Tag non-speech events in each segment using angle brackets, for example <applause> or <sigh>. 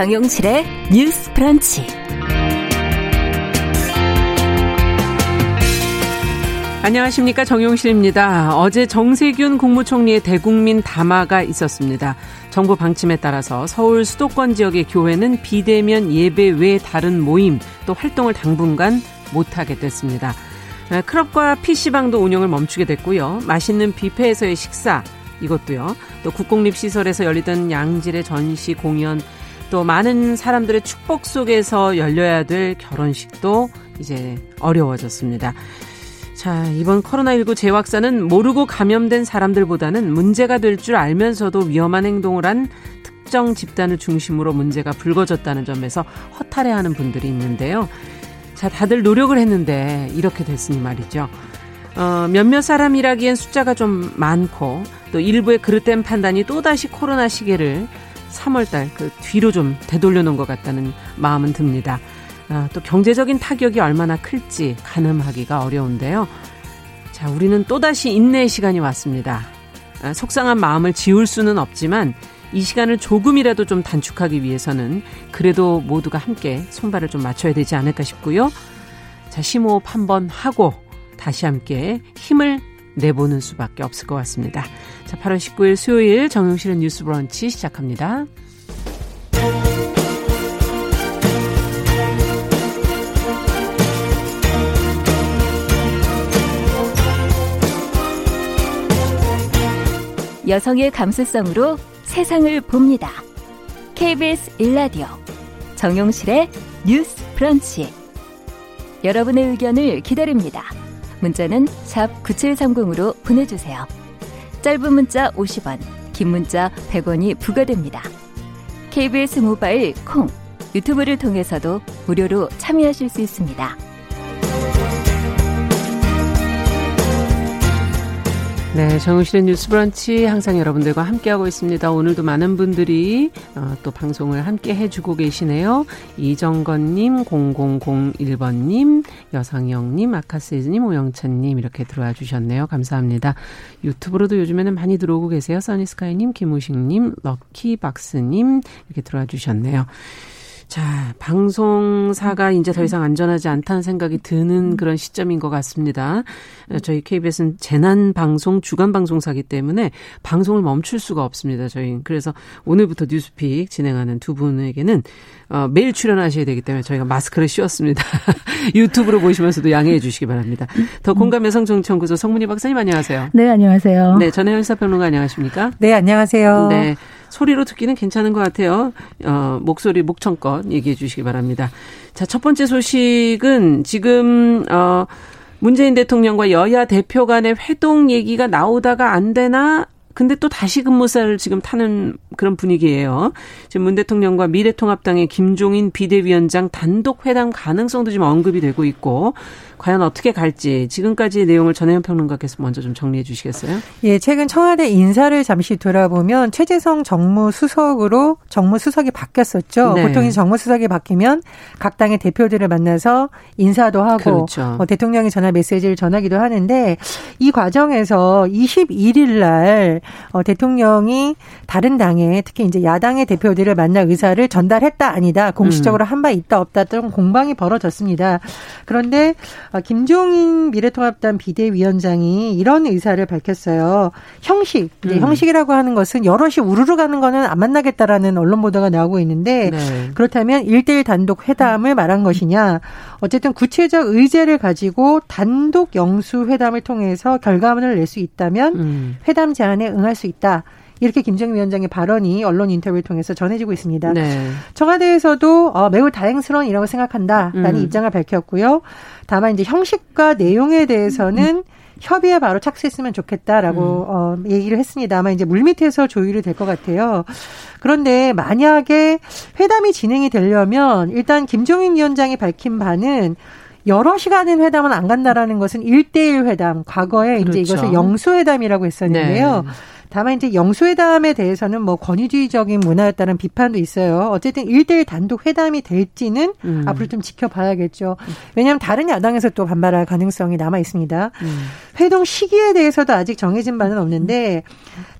정용실의 뉴스 프런치. 안녕하십니까 정용실입니다. 어제 정세균 국무총리의 대국민 담화가 있었습니다. 정부 방침에 따라서 서울 수도권 지역의 교회는 비대면 예배 외 다른 모임 또 활동을 당분간 못하게 됐습니다. 아, 클럽과 PC방도 운영을 멈추게 됐고요. 맛있는 뷔페에서의 식사 이것도요. 또 국공립 시설에서 열리던 양질의 전시 공연 또 많은 사람들의 축복 속에서 열려야 될 결혼식도 이제 어려워졌습니다. 자, 이번 코로나19 재확산은 모르고 감염된 사람들보다는 문제가 될 줄 알면서도 위험한 행동을 한 특정 집단을 중심으로 문제가 불거졌다는 점에서 허탈해하는 분들이 있는데요. 자, 다들 노력을 했는데 이렇게 됐으니 말이죠. 어, 몇몇 사람이라기엔 숫자가 좀 많고 또 일부의 그릇된 판단이 또다시 코로나 시계를 3월달 그 뒤로 좀 되돌려 놓은 것 같다는 마음은 듭니다. 아, 또 경제적인 타격이 얼마나 클지 가늠하기가 어려운데요. 자, 우리는 또다시 인내의 시간이 왔습니다. 아, 속상한 마음을 지울 수는 없지만 이 시간을 조금이라도 좀 단축하기 위해서는 그래도 모두가 함께 손발을 좀 맞춰야 되지 않을까 싶고요. 자, 심호흡 한번 하고 다시 함께 힘을 내보는 수밖에 없을 것 같습니다. 자, 8월 19일 수요일 정용실의 뉴스 브런치 시작합니다. 여성의 감수성으로 세상을 봅니다. KBS 일라디오 정용실의 뉴스 브런치 여러분의 의견을 기다립니다. 문자는 샵 9730으로 보내주세요. 짧은 문자 50원, 긴 문자 100원이 부과됩니다. KBS 모바일 콩, 유튜브를 통해서도 무료로 참여하실 수 있습니다. 네, 정우실의 뉴스 브런치 항상 여러분들과 함께하고 있습니다. 오늘도 많은 분들이 어, 또 방송을 함께 해주고 계시네요. 이정건님, 0001번님, 여상영님, 아카세즈님, 오영찬님 이렇게 들어와 주셨네요. 감사합니다. 유튜브로도 요즘에는 많이 들어오고 계세요. 써니스카이님, 김우식님, 럭키박스님 이렇게 들어와 주셨네요. 자, 방송사가 이제 더 이상 안전하지 않다는 생각이 드는 그런 시점인 것 같습니다. 저희 KBS는 재난 방송 주간 방송사기 때문에 방송을 멈출 수가 없습니다. 저희 그래서 오늘부터 뉴스픽 진행하는 두 분에게는 어, 매일 출연하셔야 되기 때문에 저희가 마스크를 씌웠습니다. <laughs> 유튜브로 보시면서도 양해해 주시기 바랍니다. 더 공감 여성 정치연구소 성문희 박사님 안녕하세요. 네, 안녕하세요. 네, 전혜연 사평론가 안녕하십니까? 네, 안녕하세요. 네. 소리로 듣기는 괜찮은 것 같아요. 어, 목소리 목청껏 얘기해 주시기 바랍니다. 자, 첫 번째 소식은 지금 어 문재인 대통령과 여야 대표 간의 회동 얘기가 나오다가 안 되나 근데 또 다시 근무사를 지금 타는 그런 분위기예요. 지금 문 대통령과 미래통합당의 김종인 비대위원장 단독 회담 가능성도 지금 언급이 되고 있고 과연 어떻게 갈지 지금까지 내용을 전혜연 평론가께서 먼저 좀 정리해 주시겠어요? 예, 최근 청와대 인사를 잠시 돌아보면 최재성 정무수석으로 정무수석이 바뀌었었죠. 네. 보통 이 정무수석이 바뀌면 각 당의 대표들을 만나서 인사도 하고 그렇죠. 뭐 대통령이 전화 메시지를 전하기도 하는데 이 과정에서 21일 날 어, 대통령이 다른 당의 특히 이제 야당의 대표들을 만나 의사를 전달했다 아니다 공식적으로 음. 한바 있다 없다 좀 공방이 벌어졌습니다. 그런데 어, 김종인 미래통합당 비대위원장이 이런 의사를 밝혔어요. 형식, 음. 형식이라고 하는 것은 여럿이 우르르 가는 거는 안 만나겠다라는 언론 보도가 나오고 있는데 네. 그렇다면 일대일 단독 회담을 말한 것이냐. 어쨌든 구체적 의제를 가지고 단독 영수 회담을 통해서 결과물을 낼 수 있다면 음. 회담 제안에 응할 수 있다. 이렇게 김정일 위원장의 발언이 언론 인터뷰를 통해서 전해지고 있습니다. 네. 청와대에서도 어, 매우 다행스러운 일이라고 생각한다라는 음. 입장을 밝혔고요. 다만 이제 형식과 내용에 대해서는 음. 협의에 바로 착수했으면 좋겠다라고 음. 어, 얘기를 했습니다. 아마 이제 물밑에서 조율이 될 것 같아요. 그런데 만약에 회담이 진행이 되려면 일단 김종인 위원장이 밝힌 바는 여러 시간은 회담은 안 간다라는 것은 일대일 회담, 과거에 그렇죠. 이제 이것을 영수회담이라고 했었는데요. 네. 다만 이제 영수회담에 대해서는 뭐 권위주의적인 문화였다는 비판도 있어요. 어쨌든 일대일 단독 회담이 될지는 음. 앞으로 좀 지켜봐야겠죠. 왜냐하면 다른 야당에서 또 반발할 가능성이 남아 있습니다. 음. 회동 시기에 대해서도 아직 정해진 바는 없는데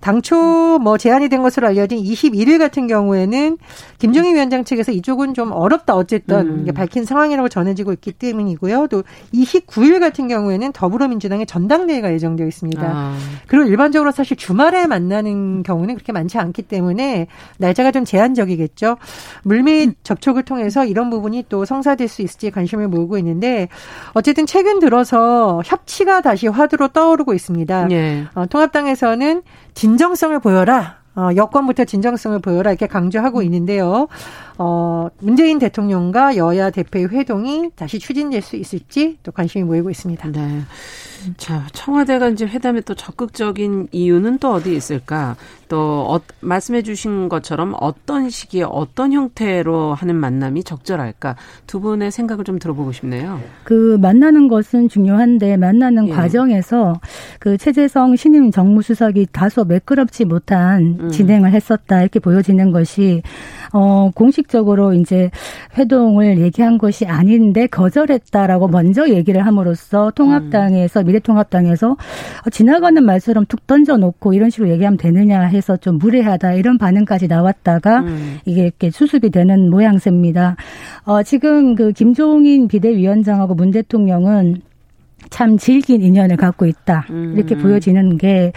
당초 뭐 제안이 된 것으로 알려진 21일 같은 경우에는 김종인 위원장 측에서 이쪽은 좀 어렵다 어쨌든 음. 밝힌 상황이라고 전해지고 있기 때문이고요. 또 29일 같은 경우에는 더불어민주당의 전당대회가 예정되어 있습니다. 아. 그리고 일반적으로 사실 주말에 만나는 경우는 그렇게 많지 않기 때문에 날짜가 좀 제한적이겠죠. 물밑 접촉을 통해서 이런 부분이 또 성사될 수 있을지 관심을 모으고 있는데 어쨌든 최근 들어서 협치가 다시 화두로 떠오르고 있습니다. 예. 어, 통합당에서는 진정성을 보여라. 어, 여권부터 진정성을 보여라 이렇게 강조하고 있는데요. 어, 문재인 대통령과 여야 대표의 회동이 다시 추진될 수 있을지 또 관심이 모이고 있습니다. 네. 자, 청와대가 이제 회담에 또 적극적인 이유는 또 어디 있을까? 또 어, 말씀해 주신 것처럼 어떤 시기에 어떤 형태로 하는 만남이 적절할까? 두 분의 생각을 좀 들어보고 싶네요. 그 만나는 것은 중요한데 만나는 예. 과정에서 그 최재성 신임 정무수석이 다소 매끄럽지 못한 음. 진행을 했었다 이렇게 보여지는 것이 어 공식적으로 이제 회동을 얘기한 것이 아닌데 거절했다라고 먼저 얘기를 함으로써 통합당에서 음. 미래통합당에서 지나가는 말처럼 툭 던져놓고 이런 식으로 얘기하면 되느냐 해서 좀 무례하다 이런 반응까지 나왔다가 음. 이게 이렇게 수습이 되는 모양새입니다. 어, 지금 그 김종인 비대위원장하고 문 대통령은 참 질긴 인연을 갖고 있다. 이렇게 음. 보여지는 게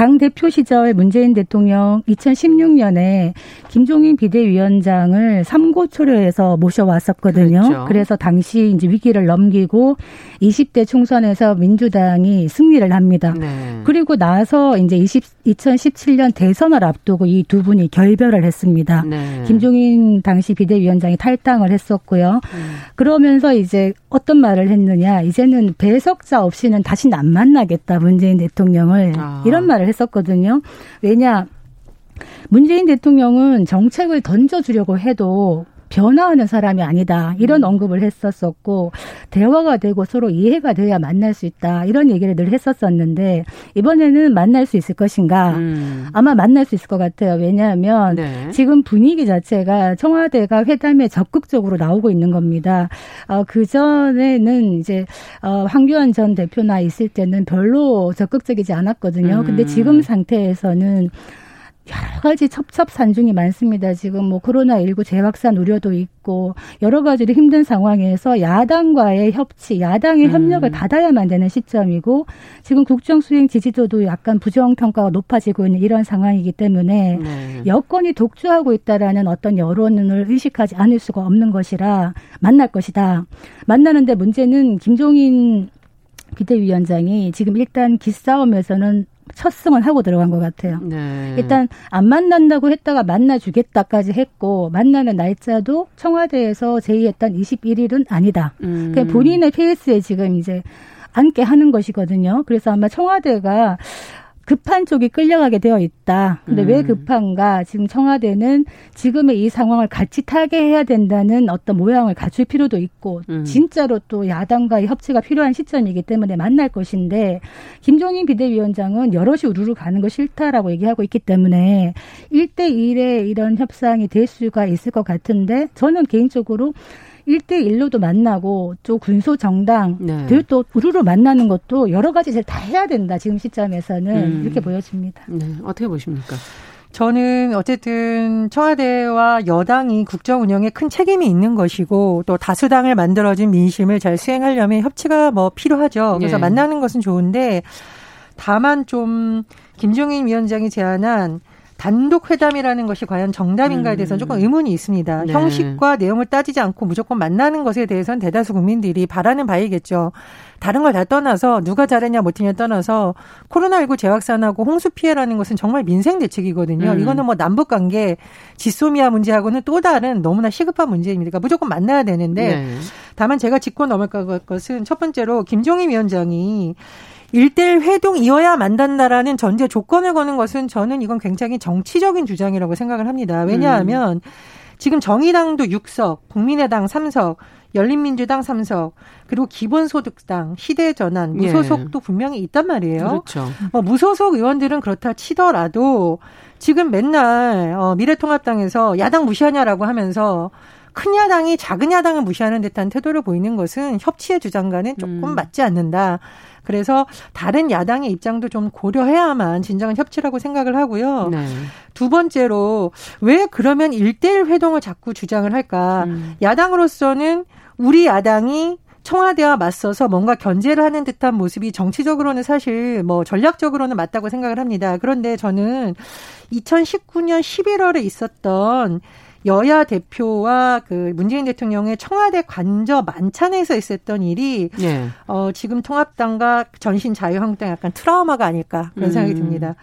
당 대표 시절 문재인 대통령 2016년에 김종인 비대위원장을 삼고초려해서 모셔왔었거든요. 그렇죠. 그래서 당시 이제 위기를 넘기고 20대 총선에서 민주당이 승리를 합니다. 네. 그리고 나서 이제 20, 2017년 대선을 앞두고 이 두 분이 결별을 했습니다. 네. 김종인 당시 비대위원장이 탈당을 했었고요. 음. 그러면서 이제 어떤 말을 했느냐. 이제는 배석자 없이는 다시는 안 만나겠다. 문재인 대통령을. 아. 이런 말을 했었거든요. 왜냐. 문재인 대통령은 정책을 던져주려고 해도 변화하는 사람이 아니다. 이런 음. 언급을 했었었고 대화가 되고 서로 이해가 돼야 만날 수 있다. 이런 얘기를 늘 했었었는데 이번에는 만날 수 있을 것인가? 음. 아마 만날 수 있을 것 같아요. 왜냐하면 네. 지금 분위기 자체가 청와대가 회담에 적극적으로 나오고 있는 겁니다. 어, 그 전에는 이제 어, 황교안 전 대표나 있을 때는 별로 적극적이지 않았거든요. 음. 근데 지금 상태에서는 여러 가지 첩첩산중이 많습니다. 지금 뭐 코로나19 재확산 우려도 있고 여러 가지로 힘든 상황에서 야당과의 협치, 야당의 음. 협력을 받아야만 되는 시점이고 지금 국정 수행 지지도도 약간 부정 평가가 높아지고 있는 이런 상황이기 때문에 네. 여권이 독주하고 있다라는 어떤 여론을 의식하지 않을 수가 없는 것이라 만날 것이다. 만나는데 문제는 김종인 비대위원장이 지금 일단 기싸움에서는 첫 승은 하고 들어간 것 같아요. 네. 일단 안 만난다고 했다가 만나주겠다까지 했고 만나는 날짜도 청와대에서 제의했던 21일은 아니다. 음. 그냥 본인의 페이스에 지금 이제 앉게 하는 것이거든요. 그래서 아마 청와대가 급한 쪽이 끌려가게 되어 있다. 근데 음. 왜 급한가? 지금 청와대는 지금의 이 상황을 같이 타게 해야 된다는 어떤 모양을 갖출 필요도 있고, 음. 진짜로 또 야당과의 협치가 필요한 시점이기 때문에 만날 것인데, 김종인 비대위원장은 여럿이 우르르 가는 거 싫다라고 얘기하고 있기 때문에, 1대1의 이런 협상이 될 수가 있을 것 같은데, 저는 개인적으로 1대1로도 만나고 또 군소 정당들 네. 또 우르르 만나는 것도 여러 가지 다 해야 된다. 지금 시점에서는 음. 이렇게 보여집니다. 네. 어떻게 보십니까? 저는 어쨌든 청와대와 여당이 국정 운영에 큰 책임이 있는 것이고 또 다수당을 만들어진 민심을 잘 수행하려면 협치가 뭐 필요하죠. 그래서 네. 만나는 것은 좋은데 다만 좀 김종인 위원장이 제안한 단독 회담이라는 것이 과연 정답인가에 대해서는 조금 음. 의문이 있습니다. 네. 형식과 내용을 따지지 않고 무조건 만나는 것에 대해서는 대다수 국민들이 바라는 바이겠죠. 다른 걸 다 떠나서 누가 잘했냐 못했냐 떠나서 코로나19 재확산하고 홍수 피해라는 것은 정말 민생 대책이거든요. 음. 이거는 뭐 남북 관계 지소미아 문제하고는 또 다른 너무나 시급한 문제입니다. 그러니까 무조건 만나야 되는데 네. 다만 제가 짚고 넘어갈 것은 첫 번째로 김종인 위원장이 일대일 회동 이어야 만단다라는 전제 조건을 거는 것은 저는 이건 굉장히 정치적인 주장이라고 생각을 합니다. 왜냐하면 음. 지금 정의당도 6석, 국민의당 3석, 열린민주당 3석, 그리고 기본소득당, 희대전환, 무소속도 예. 분명히 있단 말이에요. 그렇죠. 어, 무소속 의원들은 그렇다 치더라도 지금 맨날 어, 미래통합당에서 야당 무시하냐라고 하면서 큰 야당이 작은 야당을 무시하는 듯한 태도를 보이는 것은 협치의 주장과는 조금 음. 맞지 않는다. 그래서 다른 야당의 입장도 좀 고려해야만 진정한 협치라고 생각을 하고요. 네. 두 번째로 왜 그러면 일대일 회동을 자꾸 주장을 할까? 음. 야당으로서는 우리 야당이 청와대와 맞서서 뭔가 견제를 하는 듯한 모습이 정치적으로는 사실 뭐 전략적으로는 맞다고 생각을 합니다. 그런데 저는 2019년 11월에 있었던 여야 대표와 그 문재인 대통령의 청와대 관저 만찬에서 있었던 일이 네. 어 지금 통합당과 전신 자유한국당 약간 트라우마가 아닐까 그런 생각이 음. 듭니다.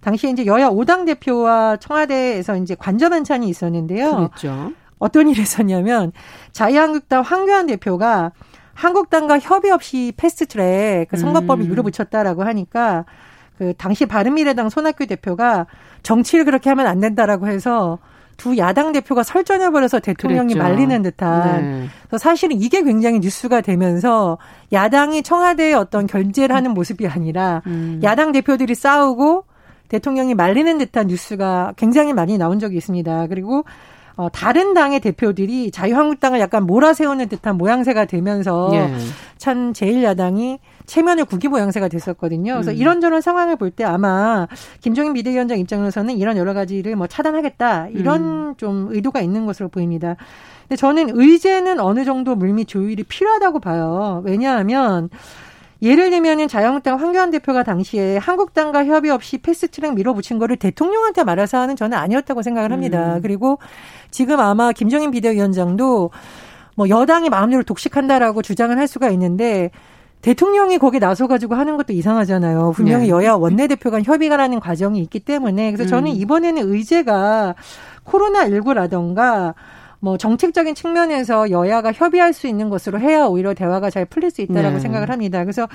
당시에 이제 여야 5당 대표와 청와대에서 이제 관저 만찬이 있었는데요. 그렇죠. 어떤 일이 있었냐면 자유한국당 황교안 대표가 한국당과 협의 없이 패스트트랙 그 선거법을 음. 밀어붙였다라고 하니까 그 당시 바른미래당 손학규 대표가 정치를 그렇게 하면 안 된다라고 해서 두 야당 대표가 설전해버려서 대통령이 그랬죠. 말리는 듯한. 네. 그래서 사실은 이게 굉장히 뉴스가 되면서 야당이 청와대에 어떤 견제를 하는 모습이 아니라 음. 야당 대표들이 싸우고 대통령이 말리는 듯한 뉴스가 굉장히 많이 나온 적이 있습니다. 그리고 어, 다른 당의 대표들이 자유한국당을 약간 몰아세우는 듯한 모양새가 되면서 예. 참 제1야당이 체면을 구기 모양새가 됐었거든요. 그래서 음. 이런저런 상황을 볼 때 아마 김종인 비대위원장 입장에서는 이런 여러 가지를 뭐 차단하겠다 이런 음. 좀 의도가 있는 것으로 보입니다. 근데 저는 의제는 어느 정도 물밑 조율이 필요하다고 봐요. 왜냐하면 예를 들면은 자유한국당 황교안 대표가 당시에 한국당과 협의 없이 패스트트랙 밀어붙인 거를 대통령한테 말해서 하는 저는 아니었다고 생각을 합니다. 음. 그리고 지금 아마 김정인 비대위원장도 뭐 여당이 마음대로 독식한다라고 주장을 할 수가 있는데 대통령이 거기에 나서가지고 하는 것도 이상하잖아요. 분명히 네. 여야 원내대표 간 협의가 라는 과정이 있기 때문에. 그래서 저는 음. 이번에는 의제가 코로나19라던가 뭐 정책적인 측면에서 여야가 협의할 수 있는 것으로 해야 오히려 대화가 잘 풀릴 수 있다라고 네. 생각을 합니다. 그래서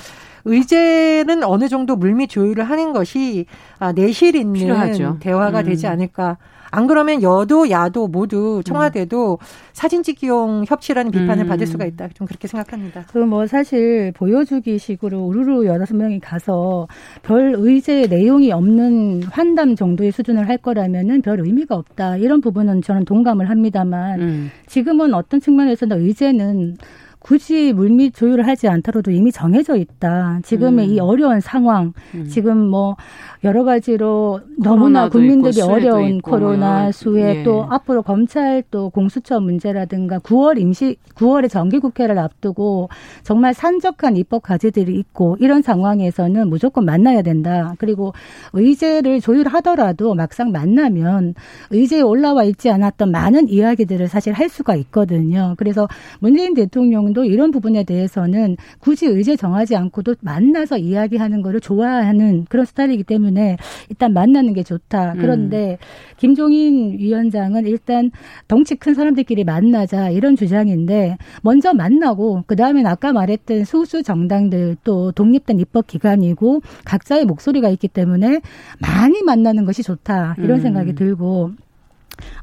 의제는 어느 정도 물밑 조율을 하는 것이 아, 내실 있는 필요하죠. 대화가 음. 되지 않을까. 안 그러면 여도 야도 모두 청와대도 음. 사진 찍기용 협치라는 비판을 음. 받을 수가 있다. 좀 그렇게 생각합니다. 그 뭐 사실 보여주기 식으로 우르르 여섯 명이 가서 별 의제 내용이 없는 환담 정도의 수준을 할 거라면은 별 의미가 없다. 이런 부분은 저는 동감을 합니다만 음. 지금은 어떤 측면에서는 의제는 굳이 물밑 조율을 하지 않더라도 이미 정해져 있다. 지금의 음. 이 어려운 상황, 음. 지금 뭐 여러 가지로 너무나 국민들이 어려운 있고, 코로나 뭐 수혜 예. 또 앞으로 검찰 또 공수처 문제라든가 9월 임시 9월에 정기국회를 앞두고 정말 산적한 입법 과제들이 있고 이런 상황에서는 무조건 만나야 된다. 그리고 의제를 조율하더라도 막상 만나면 의제에 올라와 있지 않았던 많은 이야기들을 사실 할 수가 있거든요. 그래서 문재인 대통령 도 이런 부분에 대해서는 굳이 의제 정하지 않고도 만나서 이야기하는 거를 좋아하는 그런 스타일이기 때문에 일단 만나는 게 좋다. 그런데 음. 김종인 위원장은 일단 덩치 큰 사람들끼리 만나자 이런 주장인데 먼저 만나고 그다음에 아까 말했던 소수 정당들 또 독립된 입법 기관이고 각자의 목소리가 있기 때문에 많이 만나는 것이 좋다. 이런 음. 생각이 들고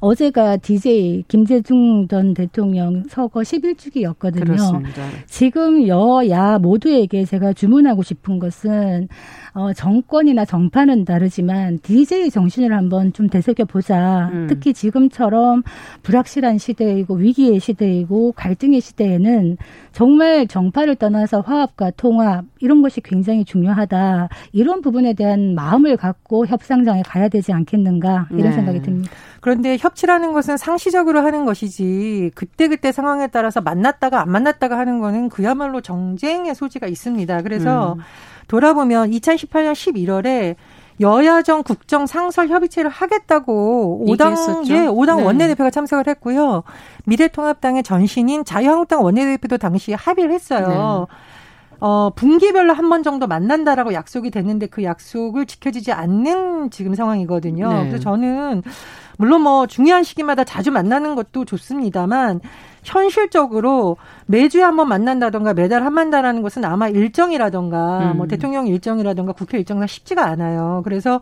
어제가 DJ 김재중 전 대통령 서거 11주기였거든요. 그렇습니다. 지금 여야 모두에게 제가 주문하고 싶은 것은 어, 정권이나 정파는 다르지만 DJ 정신을 한번 좀 되새겨 보자. 음. 특히 지금처럼 불확실한 시대이고 위기의 시대이고 갈등의 시대에는 정말 정파를 떠나서 화합과 통합 이런 것이 굉장히 중요하다. 이런 부분에 대한 마음을 갖고 협상장에 가야 되지 않겠는가 이런 네. 생각이 듭니다. 그런데 협치라는 것은 상시적으로 하는 것이지 그때그때 상황에 따라서 만났다가 안 만났다가 하는 거는 그야말로 정쟁의 소지가 있습니다. 그래서 음. 돌아보면 2018년 11월에 여야정 국정 상설 협의체를 하겠다고 오당 예, 오당 네. 원내대표가 참석을 했고요. 미래통합당의 전신인 자유한국당 원내대표도 당시 합의를 했어요. 네. 어, 분기별로 한 번 정도 만난다라고 약속이 됐는데 그 약속을 지켜지지 않는 지금 상황이거든요. 네. 그래서 저는 물론 뭐 중요한 시기마다 자주 만나는 것도 좋습니다만 현실적으로 매주에 한 번 만난다던가 매달 한 만나라는 것은 아마 일정이라던가 음. 뭐 대통령 일정이라던가 국회 일정상 쉽지가 않아요. 그래서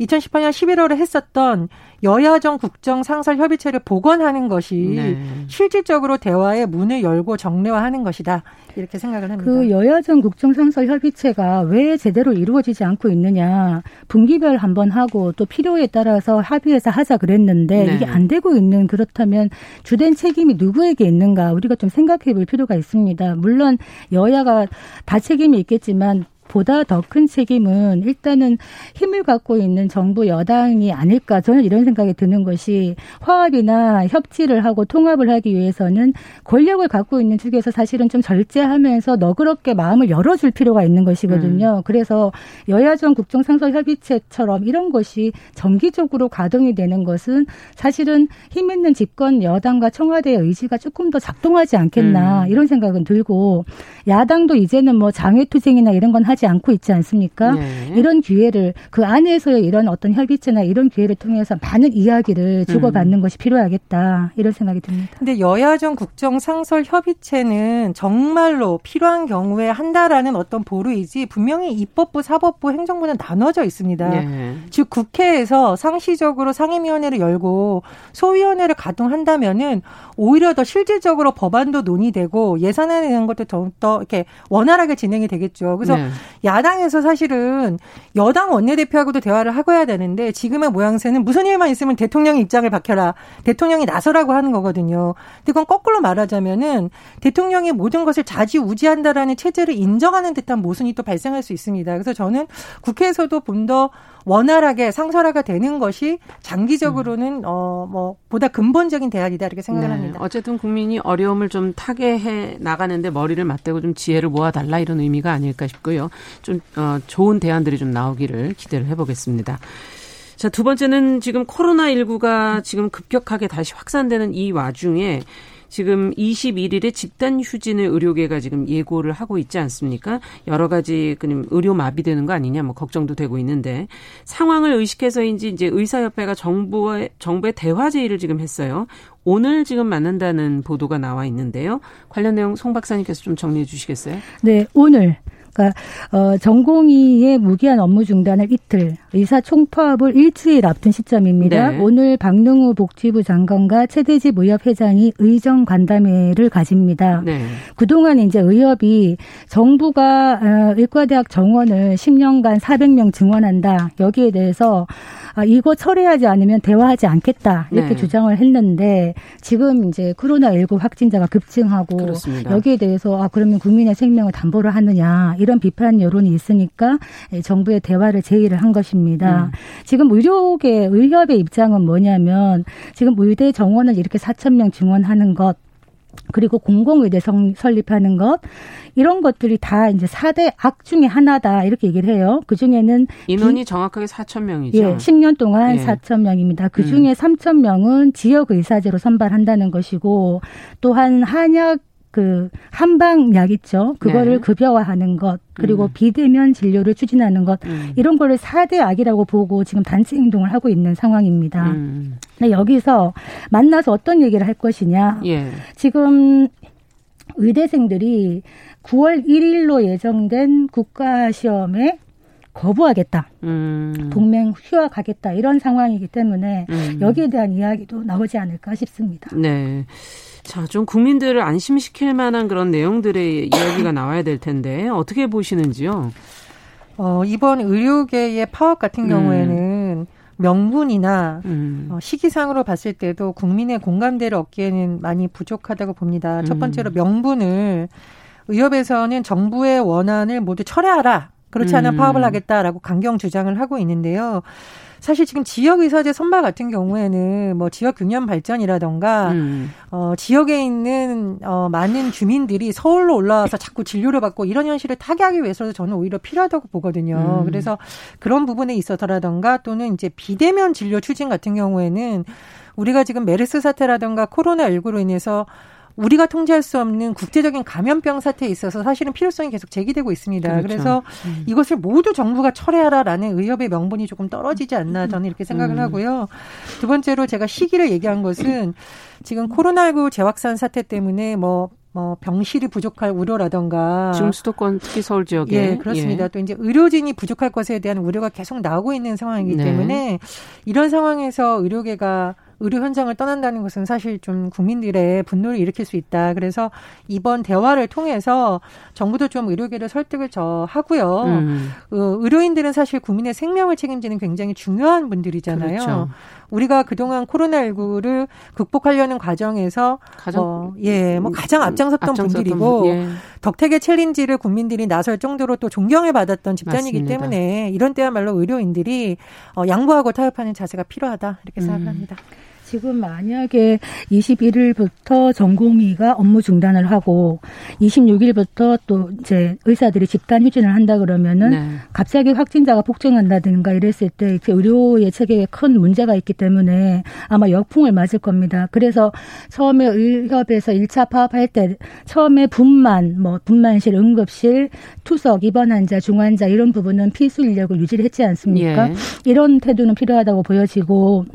2018년 11월에 했었던 여야정 국정 상설 협의체를 복원하는 것이 네. 실질적으로 대화의 문을 열고 정례화하는 것이다. 이렇게 생각을 합니다. 그 여야정 국정 상설 협의체가 왜 제대로 이루어지지 않고 있느냐. 분기별 한번 하고 또 필요에 따라서 합의해서 하자 그랬는데 네. 이게 안 되고 있는 그렇다면 주된 책임이 누구에게 있는가 우리가 좀 생각해 볼 필요가 있습니다. 물론 여야가 다 책임이 있겠지만 보다 더 큰 책임은 일단은 힘을 갖고 있는 정부 여당이 아닐까 저는 이런 생각이 드는 것이 화합이나 협치를 하고 통합을 하기 위해서는 권력을 갖고 있는 측에서 사실은 좀 절제하면서 너그럽게 마음을 열어줄 필요가 있는 것이거든요. 음. 그래서 여야정 국정상설협의체처럼 이런 것이 정기적으로 가동이 되는 것은 사실은 힘 있는 집권 여당과 청와대의 의지가 조금 더 작동하지 않겠나 음. 이런 생각은 들고 야당도 이제는 뭐 장외투쟁이나 이런 건 하지 않고 있지 않습니까? 네. 이런 기회를 그 안에서의 이런 어떤 협의체나 이런 기회를 통해서 많은 이야기를 주고받는 음. 것이 필요하겠다 이런 생각이 듭니다. 근데 여야정 국정 상설 협의체는 정말로 필요한 경우에 한다라는 어떤 보루이지 분명히 입법부, 사법부, 행정부는 나눠져 있습니다. 네. 즉 국회에서 상시적으로 상임위원회를 열고 소위원회를 가동한다면은 오히려 더 실질적으로 법안도 논의되고 예산에 대한 것도 더 더 이렇게 원활하게 진행이 되겠죠. 그래서 네. 야당에서 사실은 여당 원내대표하고도 대화를 하고 해야 되는데 지금의 모양새는 무슨 일만 있으면 대통령의 입장을 밝혀라. 대통령이 나서라고 하는 거거든요. 근데 그건 거꾸로 말하자면은 대통령이 모든 것을 자지우지한다라는 체제를 인정하는 듯한 모순이 또 발생할 수 있습니다. 그래서 저는 국회에서도 좀 더 원활하게 상설화가 되는 것이 장기적으로는 음. 어뭐 보다 근본적인 대안이다 이렇게 생각을 네. 합니다. 어쨌든 국민이 어려움을 좀 타개해 나가는데 머리를 맞대고 좀 지혜를 모아 달라 이런 의미가 아닐까 싶고요. 좀 어, 좋은 대안들이 좀 나오기를 기대를 해보겠습니다. 자, 두 번째는 지금 코로나19가 지금 급격하게 다시 확산되는 이 와중에 지금 21일에 집단 휴진을 의료계가 지금 예고를 하고 있지 않습니까? 여러 가지 그냥 의료 마비되는 거 아니냐 뭐 걱정도 되고 있는데 상황을 의식해서인지 이제 의사협회가 정부의 정부의 대화 제의를 지금 했어요. 오늘 지금 만난다는 보도가 나와 있는데요. 관련 내용 송 박사님께서 좀 정리해 주시겠어요? 네, 오늘 그러니까 어, 전공의의 무기한 업무 중단을 이틀, 의사 총파업을 일주일 앞둔 시점입니다. 네. 오늘 박능우 복지부 장관과 최대집 의협 회장이 의정 간담회를 가집니다. 네. 그동안 이제 의협이 정부가 어, 의과대학 정원을 10년간 400명 증원한다. 여기에 대해서 아, 이거 철회하지 않으면 대화하지 않겠다. 이렇게 네. 주장을 했는데 지금 이제 코로나19 확진자가 급증하고 그렇습니다. 여기에 대해서 아, 그러면 국민의 생명을 담보를 하느냐. 이런 비판 여론이 있으니까 정부의 대화를 제의를 한 것입니다. 음. 지금 의료계 의협의 입장은 뭐냐면 지금 의대 정원을 이렇게 4천 명 증원하는 것 그리고 공공의대 성, 설립하는 것 이런 것들이 다 이제 4대 악 중에 하나다 이렇게 얘기를 해요. 그 중에는 인원이 비, 정확하게 4천 명이죠. 예, 10년 동안 예. 4천 명입니다. 그 중에 음. 3천 명은 지역 의사제로 선발한다는 것이고 또한 한약 그 한방 약 있죠. 그거를 네. 급여화하는 것 그리고 음. 비대면 진료를 추진하는 것 음. 이런 거를 4대 악이라고 보고 지금 단체 행동을 하고 있는 상황입니다. 음. 근데 여기서 만나서 어떤 얘기를 할 것이냐. 예. 지금 의대생들이 9월 1일로 예정된 국가 시험에 거부하겠다. 음. 동맹 휴학하겠다. 이런 상황이기 때문에 음. 여기에 대한 이야기도 나오지 않을까 싶습니다. 네. 자, 좀 국민들을 안심시킬 만한 그런 내용들의 이야기가 나와야 될 텐데 어떻게 보시는지요? 어, 이번 의료계의 파업 같은 음. 경우에는 명분이나 음. 어, 시기상으로 봤을 때도 국민의 공감대를 얻기에는 많이 부족하다고 봅니다. 첫 음. 번째로 명분을 의협에서는 정부의 원안을 모두 철회하라. 그렇지 않으면 음. 파업을 하겠다라고 강경 주장을 하고 있는데요. 사실 지금 지역 의사제 선발 같은 경우에는 뭐 지역 균형 발전이라던가 음. 어 지역에 있는 어 많은 주민들이 서울로 올라와서 자꾸 진료를 받고 이런 현실을 타개하기 위해서도 저는 오히려 필요하다고 보거든요. 음. 그래서 그런 부분에 있어서라던가 또는 이제 비대면 진료 추진 같은 경우에는 우리가 지금 메르스 사태라던가 코로나19로 인해서 우리가 통제할 수 없는 국제적인 감염병 사태에 있어서 사실은 필요성이 계속 제기되고 있습니다. 그렇죠. 그래서 음. 이것을 모두 정부가 철회하라라는 의협의 명분이 조금 떨어지지 않나 저는 이렇게 생각을 음. 하고요. 두 번째로 제가 시기를 얘기한 것은 지금 코로나19 재확산 사태 때문에 뭐뭐 병실이 부족할 우려라던가 지금 수도권 특히 서울 지역에 예 그렇습니다. 예. 또 이제 의료진이 부족할 것에 대한 우려가 계속 나오고 있는 상황이기 네. 때문에 이런 상황에서 의료계가 의료 현장을 떠난다는 것은 사실 좀 국민들의 분노를 일으킬 수 있다. 그래서 이번 대화를 통해서 정부도 좀 의료계를 설득을 저 하고요. 음. 어, 의료인들은 사실 국민의 생명을 책임지는 굉장히 중요한 분들이잖아요. 그렇죠. 우리가 그동안 코로나19를 극복하려는 과정에서 가장 어, 예, 뭐 가장 앞장섰던, 앞장섰던 분들이고 예. 덕택의 챌린지를 국민들이 나설 정도로 또 존경을 받았던 집단이기 맞습니다. 때문에 이런 때야말로 의료인들이 어, 양보하고 타협하는 자세가 필요하다 이렇게 음. 생각합니다. 지금 만약에 21일부터 전공의가 업무 중단을 하고 26일부터 또 이제 의사들이 집단 휴진을 한다 그러면은 네. 갑자기 확진자가 폭증한다든가 이랬을 때 의료의 체계에 큰 문제가 있기 때문에 아마 역풍을 맞을 겁니다. 그래서 처음에 의협에서 1차 파업할 때 처음에 분만 뭐 분만실, 응급실, 투석, 입원 환자, 중환자 이런 부분은 필수 인력을 유지를 했지 않습니까? 예. 이런 태도는 필요하다고 보여지고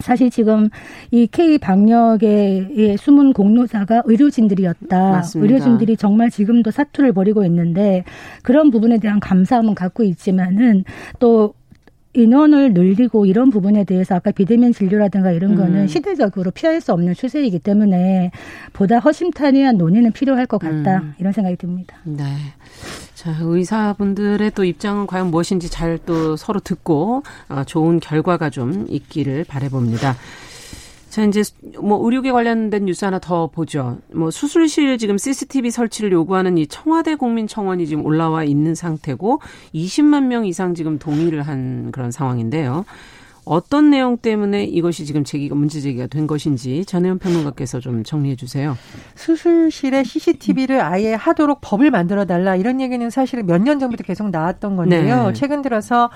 사실 지금 이 K 방역의 숨은 공로자가 의료진들이었다. 맞습니다. 의료진들이 정말 지금도 사투를 벌이고 있는데 그런 부분에 대한 감사함은 갖고 있지만은 또 인원을 늘리고 이런 부분에 대해서 아까 비대면 진료라든가 이런 음. 거는 시대적으로 피할 수 없는 추세이기 때문에 보다 허심탄회한 논의는 필요할 것 같다. 음. 이런 생각이 듭니다. 네. 자, 의사분들의 또 입장은 과연 무엇인지 잘 또 서로 듣고 어, 좋은 결과가 좀 있기를 바래봅니다. 자, 이제 뭐 의료계 관련된 뉴스 하나 더 보죠. 뭐 수술실 지금 CCTV 설치를 요구하는 이 청와대 국민청원이 지금 올라와 있는 상태고 20만 명 이상 지금 동의를 한 그런 상황인데요. 어떤 내용 때문에 이것이 지금 제기가 문제 제기가 된 것인지 전혜연 평론가께서 좀 정리해 주세요. 수술실에 CCTV를 아예 하도록 법을 만들어 달라 이런 얘기는 사실 몇 년 전부터 계속 나왔던 건데요. 네. 최근 들어서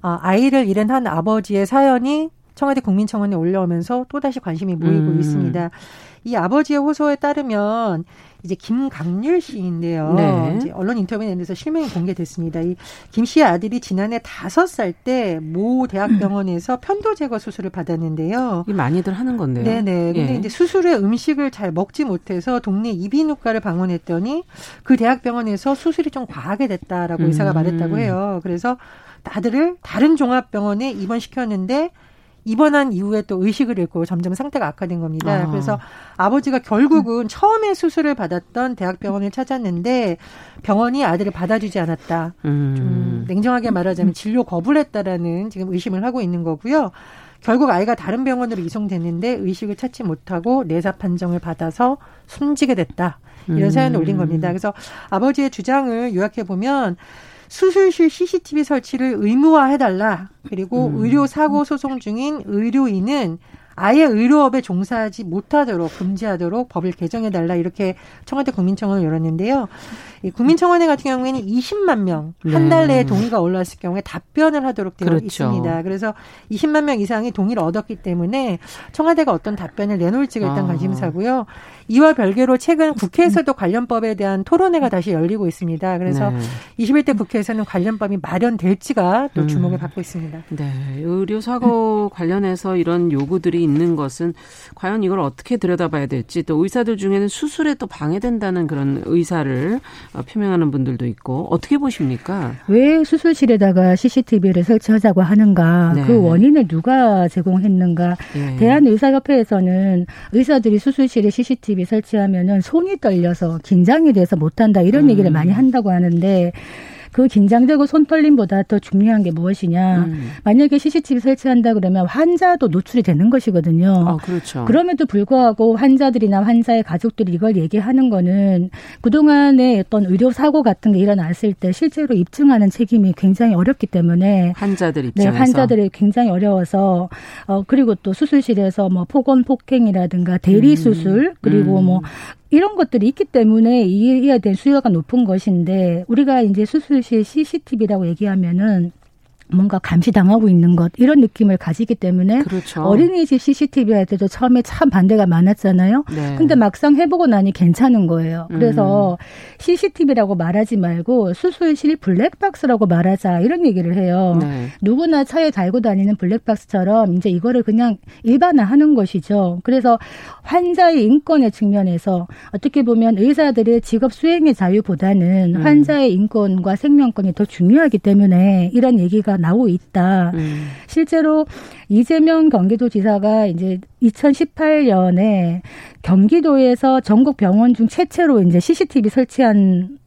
어, 아이를 잃은 한 아버지의 사연이 청와대 국민청원에 올라오면서 또다시 관심이 모이고 음. 있습니다. 이 아버지의 호소에 따르면 이제 김강률 씨인데요. 네. 이제 언론 인터뷰에 내면서 실명이 공개됐습니다. 이 김 씨의 아들이 지난해 다섯 살 때 모 대학병원에서 편도 제거 수술을 받았는데요. 이 많이들 하는 건데요. 네네. 근데 예. 이제 수술 후에 음식을 잘 먹지 못해서 동네 이비인후과를 방문했더니 그 대학병원에서 수술이 좀 과하게 됐다라고 음. 의사가 말했다고 해요. 그래서 아들을 다른 종합병원에 입원시켰는데 입원한 이후에 또 의식을 잃고 점점 상태가 악화된 겁니다. 아. 그래서 아버지가 결국은 처음에 수술을 받았던 대학병원을 찾았는데 병원이 아들을 받아주지 않았다. 음. 좀 냉정하게 말하자면 진료 거부를 했다라는 지금 의심을 하고 있는 거고요. 결국 아이가 다른 병원으로 이송됐는데 의식을 찾지 못하고 내사 판정을 받아서 숨지게 됐다. 이런 사연을 올린 겁니다. 그래서 아버지의 주장을 요약해 보면 수술실 CCTV 설치를 의무화해달라. 그리고 음. 의료 사고 소송 중인 의료인은 아예 의료업에 종사하지 못하도록 금지하도록 법을 개정해달라 이렇게 청와대 국민청원을 열었는데요. 이 국민청원회 같은 경우에는 20만 명 한달 네. 내에 동의가 올라왔을 경우에 답변을 하도록 되어 그렇죠. 있습니다. 그래서 20만 명 이상이 동의를 얻었기 때문에 청와대가 어떤 답변을 내놓을지가 일단 아. 관심사고요. 이와 별개로 최근 국회에서도 관련법에 대한 토론회가 다시 열리고 있습니다. 그래서 네. 21대 국회에서는 관련법이 마련될지가 또 음. 주목을 음. 받고 있습니다. 네. 의료 사고 관련해서 이런 요구들이 있는 것은 과연 이걸 어떻게 들여다봐야 될지 또 의사들 중에는 수술에 또 방해된다는 그런 의사를 어, 표명하는 분들도 있고 어떻게 보십니까? 왜 수술실에다가 CCTV를 설치하자고 하는가? 네. 그 원인을 누가 제공했는가? 네. 대한의사협회에서는 의사들이 수술실에 CCTV 설치하면은 손이 떨려서 긴장이 돼서 못한다 이런 음. 얘기를 많이 한다고 하는데 그 긴장되고 손떨림보다 더 중요한 게 무엇이냐. 음. 만약에 CCTV 설치한다 그러면 환자도 노출이 되는 것이거든요. 아, 그렇죠. 그럼에도 불구하고 환자들이나 환자의 가족들이 이걸 얘기하는 거는 그동안의 어떤 의료 사고 같은 게 일어났을 때 실제로 입증하는 책임이 굉장히 어렵기 때문에 환자들 네, 입장에서 네, 환자들이 굉장히 어려워서 어 그리고 또 수술실에서 뭐 폭언 폭행이라든가 대리 수술 음. 그리고 음. 뭐 이런 것들이 있기 때문에 이에 대한 수요가 높은 것인데 우리가 이제 수술실 CCTV라고 얘기하면은 뭔가 감시당하고 있는 것 이런 느낌을 가지기 때문에 그렇죠. 어린이집 CCTV 할 때도 처음에 참 반대가 많았잖아요. 네. 근데 막상 해보고 나니 괜찮은 거예요. 그래서 음. CCTV라고 말하지 말고 수술실 블랙박스라고 말하자 이런 얘기를 해요. 네. 누구나 차에 달고 다니는 블랙박스처럼 이제 이거를 그냥 일반화하는 것이죠. 그래서 환자의 인권의 측면에서 어떻게 보면 의사들의 직업 수행의 자유보다는 음. 환자의 인권과 생명권이 더 중요하기 때문에 이런 얘기가 나오고 있다. 음. 실제로 이재명 경기도지사가 이제 2018년에 경기도에서 전국 병원 중 최초로 이제 CCTV 설치한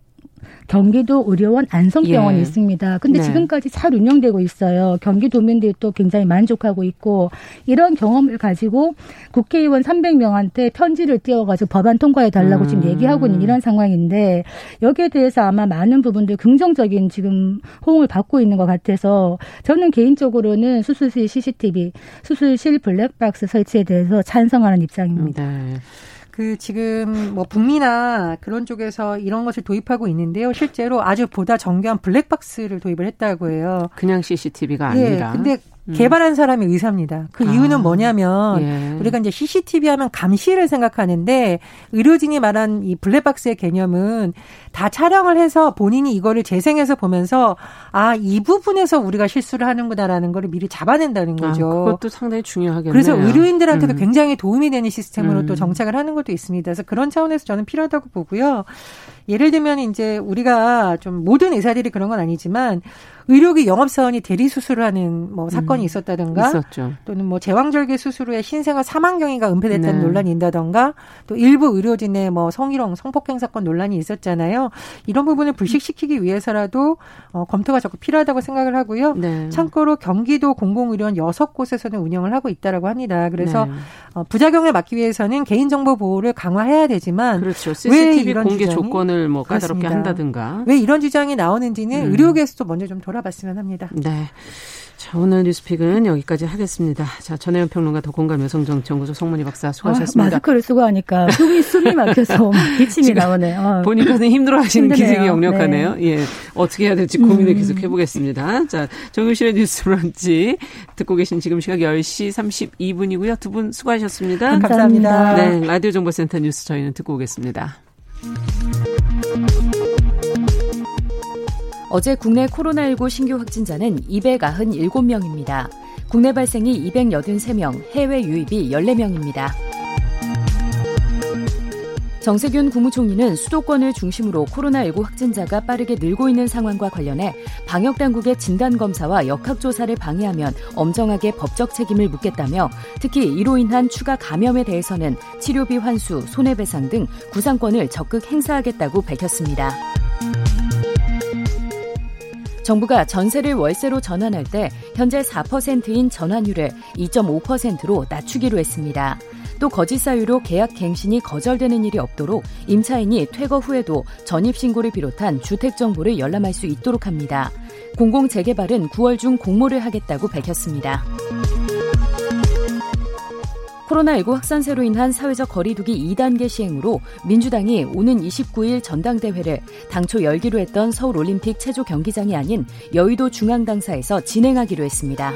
경기도 의료원 안성병원이 예. 있습니다. 근데 네. 지금까지 잘 운영되고 있어요. 경기도민들이 또 굉장히 만족하고 있고 이런 경험을 가지고 국회의원 300명한테 편지를 띄워가지고 법안 통과해 달라고 음. 지금 얘기하고 있는 이런 상황인데 여기에 대해서 아마 많은 부분들 긍정적인 지금 호응을 받고 있는 것 같아서 저는 개인적으로는 수술실 CCTV, 수술실 블랙박스 설치에 대해서 찬성하는 입장입니다. 네. 그 지금 뭐 북미나 그런 쪽에서 이런 것을 도입하고 있는데요. 실제로 아주 보다 정교한 블랙박스를 도입을 했다고 해요. 그냥 CCTV가 예, 아니라. 예, 근데 음. 개발한 사람이 의사입니다. 그 아. 이유는 뭐냐면 예. 우리가 이제 CCTV 하면 감시를 생각하는데 의료진이 말한 이 블랙박스의 개념은 다 촬영을 해서 본인이 이거를 재생해서 보면서 아, 이 부분에서 우리가 실수를 하는구나라는 거를 미리 잡아낸다는 아, 거죠. 아, 그것도 상당히 중요하겠네요. 그래서 의료인들한테도 음. 굉장히 도움이 되는 시스템으로 음. 또 정착을 하는 것도 있습니다. 그래서 그런 차원에서 저는 필요하다고 보고요. 예를 들면 이제 우리가 좀 모든 의사들이 그런 건 아니지만 의료기 영업사원이 대리 수술을 하는 뭐 사건이 음, 있었다든가 있었죠. 또는 뭐 제왕절개 수술 후에 신생아 사망 경위가 은폐됐다는 네. 논란이 있다던가 또 일부 의료진의 뭐 성희롱 성폭행 사건 논란이 있었잖아요. 이런 부분을 불식시키기 위해서라도 어, 검토가 적극 필요하다고 생각을 하고요. 네. 참고로 경기도 공공의료원 여섯 곳에서는 운영을 하고 있다라고 합니다. 그래서 네. 어, 부작용을 막기 위해서는 개인정보 보호를 강화해야 되지만 그렇죠. CCTV 왜 이런 공개 주장이? 조건을 뭐 까다롭게 그렇습니다. 한다든가 왜 이런 주장이 나오는지는 음. 의료계에서도 먼저 좀 돌아 돌아봤으면 합니다. 네. 자, 오늘 뉴스픽은 여기까지 하겠습니다. 자, 전혜연 평론가 더 공감 여성정치연구소 송문희 박사 수고하셨습니다. 아, 마스크를 쓰고 하니까 숨이, 숨이 막혀서 기침이 나오네. 요 본인께서는 힘들어 하시는 기색이 역력하네요. 네. 예. 어떻게 해야 될지 고민을 음. 계속 해보겠습니다. 자, 정유실의 뉴스 브런치 듣고 계신 지금 시각 10시 32분이고요. 두 분 수고하셨습니다. 감사합니다. 네, 라디오 정보센터 뉴스 저희는 듣고 오겠습니다. 어제 국내 코로나19 신규 확진자는 297명입니다. 국내 발생이 283명, 해외 유입이 14명입니다. 정세균 국무총리는 수도권을 중심으로 코로나19 확진자가 빠르게 늘고 있는 상황과 관련해 방역당국의 진단검사와 역학조사를 방해하면 엄정하게 법적 책임을 묻겠다며 특히 이로 인한 추가 감염에 대해서는 치료비 환수, 손해배상 등 구상권을 적극 행사하겠다고 밝혔습니다. 정부가 전세를 월세로 전환할 때 현재 4%인 전환율을 2.5%로 낮추기로 했습니다. 또 거짓 사유로 계약 갱신이 거절되는 일이 없도록 임차인이 퇴거 후에도 전입 신고를 비롯한 주택 정보를 열람할 수 있도록 합니다. 공공 재개발은 9월 중 공모를 하겠다고 밝혔습니다. 코로나19 확산세로 인한 사회적 거리두기 2단계 시행으로 민주당이 오는 29일 전당대회를 당초 열기로 했던 서울올림픽 체조 경기장이 아닌 여의도 중앙당사에서 진행하기로 했습니다.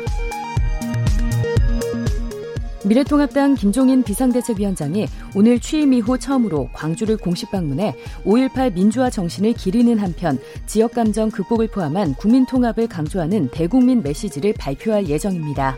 미래통합당 김종인 비상대책위원장이 오늘 취임 이후 처음으로 광주를 공식 방문해 5.18 민주화 정신을 기리는 한편 지역 감정 극복을 포함한 국민 통합을 강조하는 대국민 메시지를 발표할 예정입니다.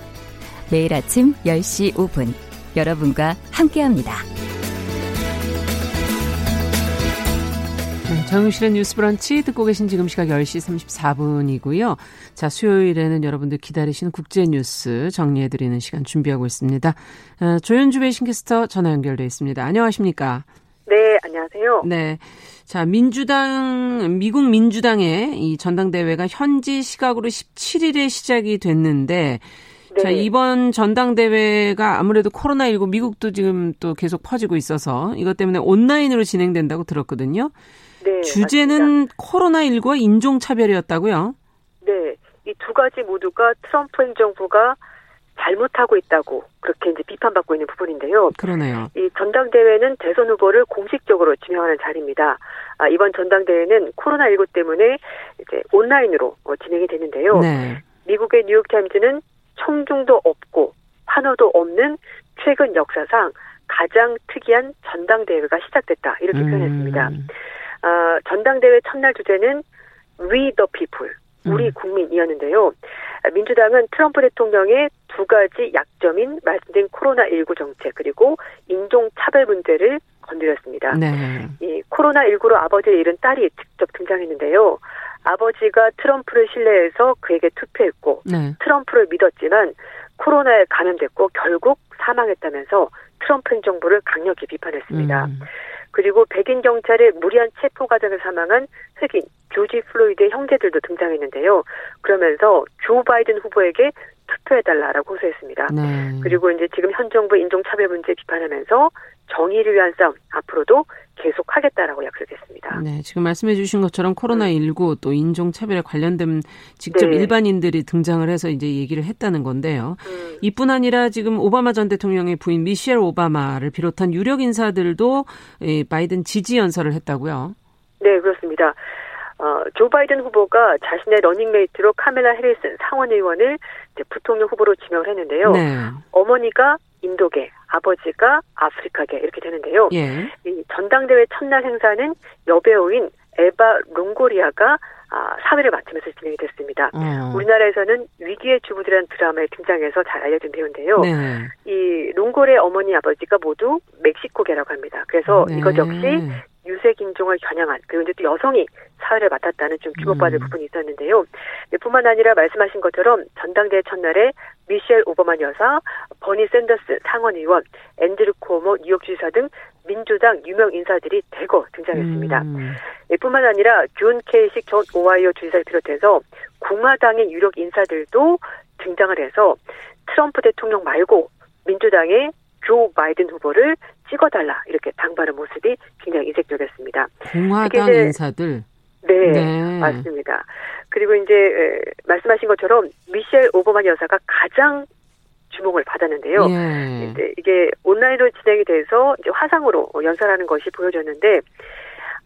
매일 아침 10시 5분 여러분과 함께합니다. 네, 정유실의 뉴스 브런치 듣고 계신 지금 시각 10시 34분이고요. 자, 수요일에는 여러분들 기다리시는 국제 뉴스 정리해드리는 시간 준비하고 있습니다. 어, 조현주 외신캐스터 전화 연결돼 있습니다. 안녕하십니까? 네, 안녕하세요. 네. 자, 민주당, 미국 민주당의 이 전당대회가 현지 시각으로 17일에 시작이 됐는데, 네. 자, 이번 전당대회가 아무래도 코로나19 미국도 지금 또 계속 퍼지고 있어서 이것 때문에 온라인으로 진행된다고 들었거든요. 네. 주제는 코로나19와 인종차별이었다고요? 네. 이 두 가지 모두가 트럼프 행정부가 잘못하고 있다고 그렇게 이제 비판받고 있는 부분인데요. 그러네요. 이 전당대회는 대선 후보를 공식적으로 지명하는 자리입니다. 아, 이번 전당대회는 코로나19 때문에 이제 온라인으로 어, 진행이 되는데요. 네. 미국의 뉴욕타임즈는 청중도 없고 환호도 없는 최근 역사상 가장 특이한 전당대회가 시작됐다 이렇게 음. 표현했습니다. 어, 전당대회 첫날 주제는 We the People 우리 음. 국민이었는데요. 민주당은 트럼프 대통령의 두 가지 약점인 말씀드린 코로나19 정책 그리고 인종차별 문제를 건드렸습니다. 네. 이 코로나19로 아버지를 잃은 딸이 직접 등장했는데요. 아버지가 트럼프를 신뢰해서 그에게 투표했고 네. 트럼프를 믿었지만 코로나에 감염됐고 결국 사망했다면서 트럼프 행정부를 강력히 비판했습니다. 음. 그리고 백인 경찰의 무리한 체포 과정에 사망한 흑인 조지 플로이드의 형제들도 등장했는데요. 그러면서 조 바이든 후보에게 투표해달라라고 호소했습니다. 네. 그리고 이제 지금 현 정부 인종차별 문제 비판하면서 정의를 위한 싸움 앞으로도 계속 하겠다라고 약속했습니다. 네, 지금 말씀해 주신 것처럼 코로나19 또 인종차별에 관련된 직접 네. 일반인들이 등장을 해서 이제 얘기를 했다는 건데요. 음. 이뿐 아니라 지금 오바마 전 대통령의 부인 미셸 오바마를 비롯한 유력 인사들도 바이든 지지 연설을 했다고요. 네, 그렇습니다. 어, 조 바이든 후보가 자신의 러닝메이트로 카멀라 해리스 상원 의원을 부통령 후보로 지명을 했는데요. 네. 어머니가 인도계, 아버지가 아프리카계 이렇게 되는데요. 예. 이 전당대회 첫날 행사는 여배우인 에바 롱고리아가 아, 사회를 맡으면서 진행이 됐습니다. 어. 우리나라에서는 위기의 주부들이라는 드라마에 등장해서 잘 알려진 배우인데요. 네. 이 롱고리아의 어머니 아버지가 모두 멕시코계라고 합니다. 그래서 네. 이것 역시 유색 인종을 겨냥한 그리고 이제 또 여성이 사회를 맡았다는 좀 주목받을 음. 부분이 있었는데요. 네, 뿐만 아니라 말씀하신 것처럼 전당대회 첫날에 미셸 오바마 여사, 버니 샌더스 상원 의원, 앤드루 쿠오모 뉴욕 주지사 등 민주당 유명 인사들이 대거 등장했습니다. 음. 네, 뿐만 아니라 존 케이식 전 오하이오 주지사를 비롯해서 공화당의 유력 인사들도 등장을 해서 트럼프 대통령 말고 민주당의 조 바이든 후보를 찍어달라 이렇게 당바는 모습이 굉장히 이색적이었습니다. 공화당 인사들. 네, 네, 맞습니다. 그리고 이제 말씀하신 것처럼 미셸 오버만 여사가 가장 주목을 받았는데요. 예. 이제 이게 온라인으로 진행이 돼서 이제 화상으로 연설하는 것이 보여졌는데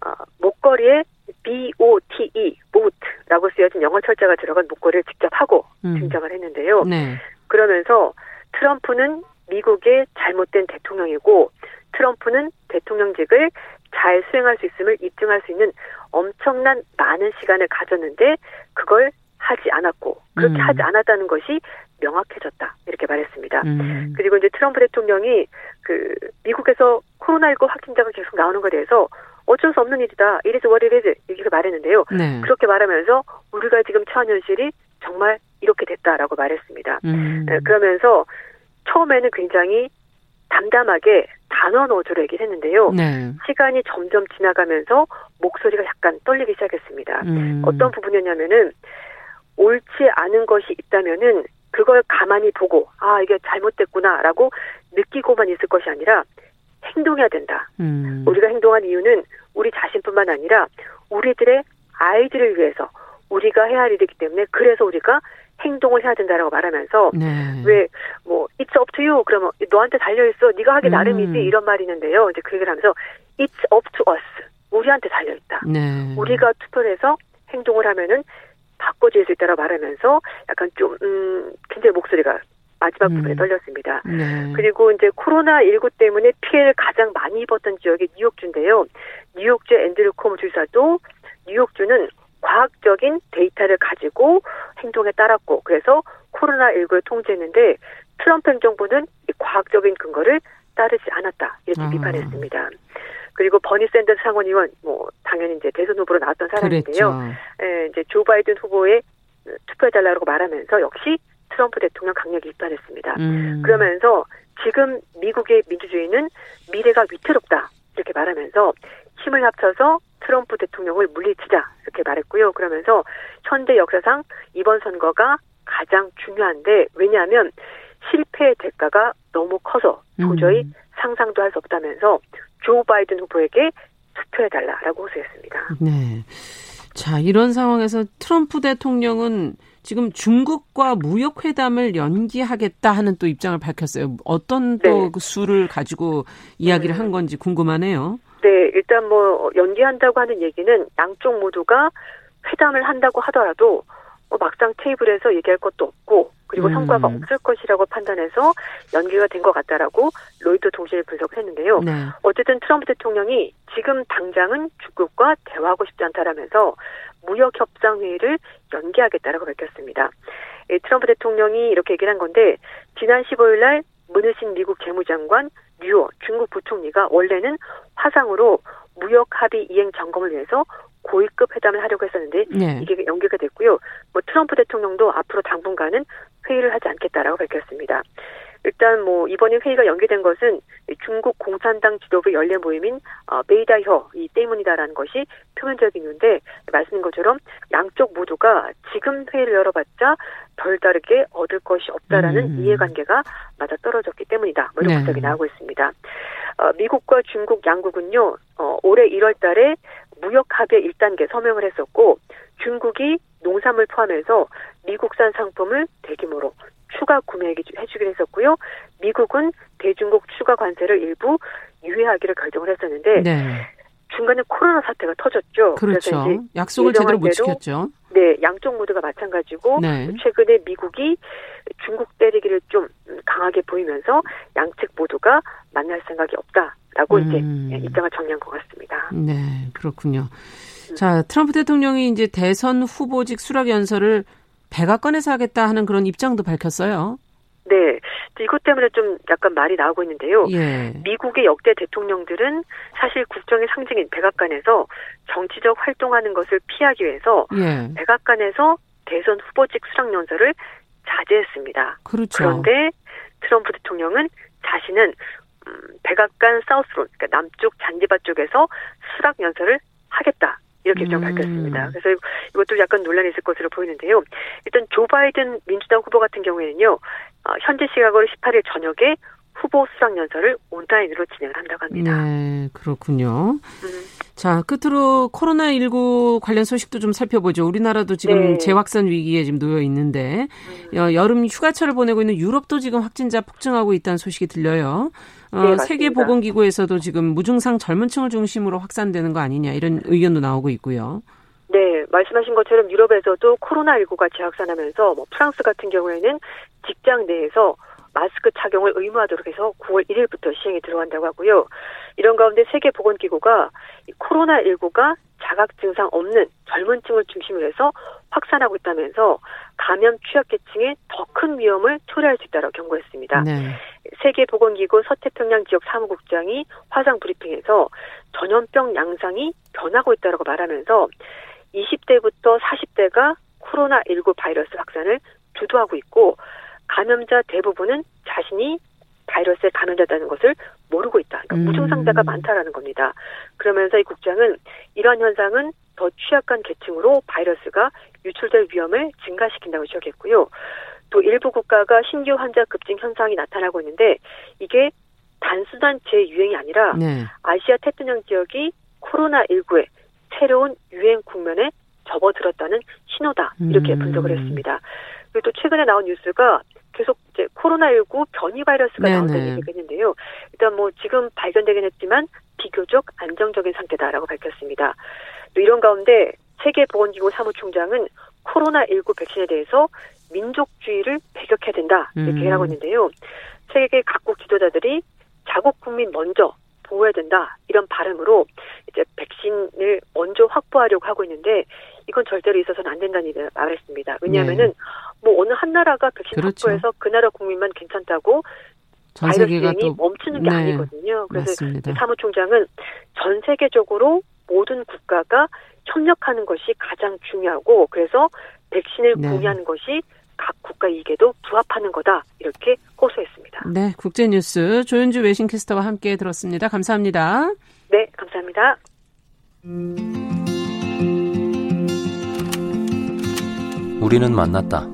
어, 목걸이에 B O T E 보트라고 쓰여진 영어 철자가 들어간 목걸이를 직접 하고 음. 등장을 했는데요. 네. 그러면서 트럼프는 미국의 잘못된 대통령이고 트럼프는 대통령직을 잘 수행할 수 있음을 입증할 수 있는 엄청난 많은 시간을 가졌는데 그걸 하지 않았고 그렇게 음. 하지 않았다는 것이 명확해졌다 이렇게 말했습니다. 음. 그리고 이제 트럼프 대통령이 그 미국에서 코로나19 확진자가 계속 나오는 것에 대해서 어쩔 수 없는 일이다. 이래서 월요일에 이렇게 말했는데요. 네. 그렇게 말하면서 우리가 지금 처한 현실이 정말 이렇게 됐다라고 말했습니다. 음. 네, 그러면서 처음에는 굉장히 담담하게 단언 어조로 얘기를 했는데요. 네. 시간이 점점 지나가면서 목소리가 약간 떨리기 시작했습니다. 음. 어떤 부분이었냐면은 옳지 않은 것이 있다면은 그걸 가만히 보고 아 이게 잘못됐구나라고 느끼고만 있을 것이 아니라 행동해야 된다. 음. 우리가 행동한 이유는 우리 자신뿐만 아니라 우리들의 아이들을 위해서 우리가 해야 할 일이기 때문에 그래서 우리가 행동을 해야 된다라고 말하면서 네. 왜뭐 it's up to you 그러면 너한테 달려 있어 네가 하기 음. 나름이지 이런 말이 있는데요. 이제 그 얘기를 하면서 it's up to us 우리한테 달려 있다. 네. 우리가 투표를 해서 행동을 하면은 바꿔질 수 있다라고 말하면서 약간 좀 음, 굉장히 목소리가 마지막 음. 부분에 떨렸습니다. 네. 그리고 이제 코로나 19 때문에 피해를 가장 많이 입었던 지역이 뉴욕주인데요. 뉴욕주 앤드류 콤 주사도 뉴욕주는 과학적인 데이터를 가지고 행동에 따랐고 그래서 코로나19를 통제했는데 트럼프 행정부는 과학적인 근거를 따르지 않았다 이렇게 아. 비판했습니다. 그리고 버니 샌더스 상원 의원 뭐 당연히 이제 대선 후보로 나왔던 사람인데요. 예, 이제 조 바이든 후보에 투표해 달라고 말하면서 역시 트럼프 대통령 강력히 비판했습니다. 음. 그러면서 지금 미국의 민주주의는 미래가 위태롭다 이렇게 말하면서 힘을 합쳐서 트럼프 대통령을 물리치자 이렇게 말했고요. 그러면서 현대 역사상 이번 선거가 가장 중요한데 왜냐하면 실패의 대가가 너무 커서 도저히 음. 상상도 할 수 없다면서 조 바이든 후보에게 투표해달라라고 호소했습니다. 네. 자, 이런 상황에서 트럼프 대통령은 지금 중국과 무역 회담을 연기하겠다 하는 또 입장을 밝혔어요. 어떤 또 네. 그 수를 가지고 이야기를 한 건지 궁금하네요. 네, 일단 뭐 연기한다고 하는 얘기는 양쪽 모두가 회담을 한다고 하더라도 뭐 막상 테이블에서 얘기할 것도 없고 그리고 음. 성과가 없을 것이라고 판단해서 연기가 된 것 같다라고 로이터 통신이 분석을 했는데요. 네. 어쨌든 트럼프 대통령이 지금 당장은 중국과 대화하고 싶지 않다라면서 무역 협상 회의를 연기하겠다라고 밝혔습니다. 트럼프 대통령이 이렇게 얘기를 한 건데 지난 15일 날 문우신 미국 재무장관 류어 중국 부총리가 원래는 화상으로 무역 합의 이행 점검을 위해서 고위급 회담을 하려고 했었는데 네. 이게 연기가 됐고요. 뭐 트럼프 대통령도 앞으로 당분간은 회의를 하지 않겠다라고 밝혔습니다. 일단 뭐 이번에 회의가 연기된 것은 중국 공산당 지도부 연례 모임인 어, 베이다혀 이 때문이다라는 것이 표면적인 이유인데 말씀인 것처럼 양쪽 모두가 지금 회의를 열어봤자 별다르게 얻을 것이 없다라는 음. 이해관계가 맞아 떨어졌기 때문이다. 뭐 이런 분석이 네. 나오고 있습니다. 어, 미국과 중국 양국은요 어, 올해 1월달에 무역 합의 1단계 서명을 했었고 중국이 농산물 포함해서 미국산 상품을 대규모로 추가 구매해주기로 했었고요. 미국은 대중국 추가 관세를 일부 유예하기를 결정을 했었는데 네. 중간에 코로나 사태가 터졌죠. 그렇죠. 약속을 제대로 못 지켰죠. 네, 양쪽 모두가 마찬가지고 네. 최근에 미국이 중국 때리기를 좀 강하게 보이면서 양측 모두가 만날 생각이 없다라고 음. 이제 입장을 정리한 것 같습니다. 네, 그렇군요. 자, 트럼프 대통령이 이제 대선 후보직 수락 연설을 백악관에서 하겠다 하는 그런 입장도 밝혔어요. 네. 이것 때문에 좀 약간 말이 나오고 있는데요. 예. 미국의 역대 대통령들은 사실 국정의 상징인 백악관에서 정치적 활동하는 것을 피하기 위해서 예. 백악관에서 대선 후보직 수락 연설을 자제했습니다. 그렇죠. 그런데 트럼프 대통령은 자신은 음, 백악관 사우스론, 그러니까 남쪽 잔디밭 쪽에서 수락 연설을 하겠다. 이렇게 좀 음. 밝혔습니다. 그래서 이것도 약간 논란이 있을 것으로 보이는데요. 일단 조 바이든 민주당 후보 같은 경우에는요, 어, 현지 시각으로 18일 저녁에 후보 수상 연설을 온라인으로 진행을 한다고 합니다. 네, 그렇군요. 음. 자, 끝으로 코로나19 관련 소식도 좀 살펴보죠. 우리나라도 지금 네. 재확산 위기에 지금 놓여 있는데 음. 여름 휴가철을 보내고 있는 유럽도 지금 확진자 폭증하고 있다는 소식이 들려요. 어, 네, 세계보건기구에서도 지금 무증상 젊은 층을 중심으로 확산되는 거 아니냐 이런 의견도 나오고 있고요. 네, 말씀하신 것처럼 유럽에서도 코로나19가 재확산하면서 뭐 프랑스 같은 경우에는 직장 내에서 마스크 착용을 의무화하도록 해서 9월 1일부터 시행이 들어간다고 하고요. 이런 가운데 세계보건기구가 코로나19가 자각 증상 없는 젊은 층을 중심으로 해서 확산하고 있다면서 감염 취약계층에 더 큰 위험을 초래할 수 있다고 경고했습니다. 네. 세계보건기구 서태평양 지역 사무국장이 화상 브리핑에서 전염병 양상이 변하고 있다고 말하면서 20대부터 40대가 코로나19 바이러스 확산을 주도하고 있고 감염자 대부분은 자신이 바이러스에 감염됐다는 것을 모르고 있다. 그러니까 음. 무증상자가 많다라는 겁니다. 그러면서 이 국장은 이러한 현상은 더 취약한 계층으로 바이러스가 유출될 위험을 증가시킨다고 지적했고요. 또 일부 국가가 신규 환자 급증 현상이 나타나고 있는데 이게 단순한 재유행이 아니라 네. 아시아 태평양 지역이 코로나19의 새로운 유행 국면에 접어들었다는 신호다 이렇게 음. 분석을 했습니다. 그리고 또 최근에 나온 뉴스가 계속 이제 코로나19 변이 바이러스가 네네. 나온다는 얘기가 있는데요. 일단 뭐 지금 발견되긴 했지만 비교적 안정적인 상태다라고 밝혔습니다. 또 이런 가운데 세계보건기구 사무총장은 코로나19 백신에 대해서 민족주의를 배격해야 된다 이렇게 음. 하고 있는데요. 세계 각국 지도자들이 자국 국민 먼저 보호해야 된다 이런 발음으로 이제 백신을 먼저 확보하려고 하고 있는데 이건 절대로 있어서는 안 된다는 말을 했습니다. 왜냐하면은 네. 뭐 어느 한 나라가 백신 그렇죠. 확보해서 그 나라 국민만 괜찮다고 바이러스 유행이 멈추는 게 네. 아니거든요. 그래서 맞습니다. 사무총장은 전 세계적으로 모든 국가가 협력하는 것이 가장 중요하고 그래서 백신을 네. 공유하는 것이 각 국가 이익에도 부합하는 거다 이렇게 호소했습니다. 네, 국제뉴스 조윤주 외신캐스터와 함께 들었습니다. 감사합니다. 네, 감사합니다. 우리는 만났다.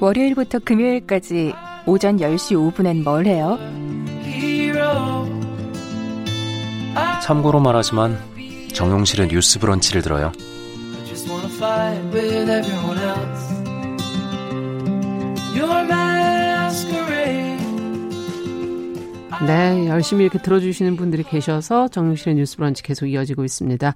월요일부터 금요일까지 오전 10시 5분엔 뭘 해요? 참고로 말하지만 정용실의 뉴스 브런치를 들어요. 네, 열심히 이렇게 들어주시는 분들이 계셔서 정용실의 뉴스 브런치 계속 이어지고 있습니다.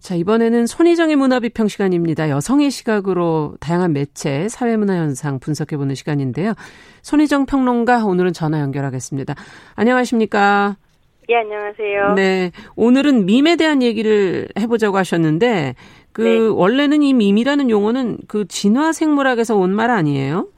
자, 이번에는 손희정의 문화비평 시간입니다. 여성의 시각으로 다양한 매체, 사회문화 현상 분석해보는 시간인데요. 손희정 평론가 오늘은 전화 연결하겠습니다. 안녕하십니까? 예, 안녕하세요. 네. 오늘은 밈에 대한 얘기를 해보자고 하셨는데, 그, 네. 원래는 이 밈이라는 용어는 그 진화 생물학에서 온 말 아니에요?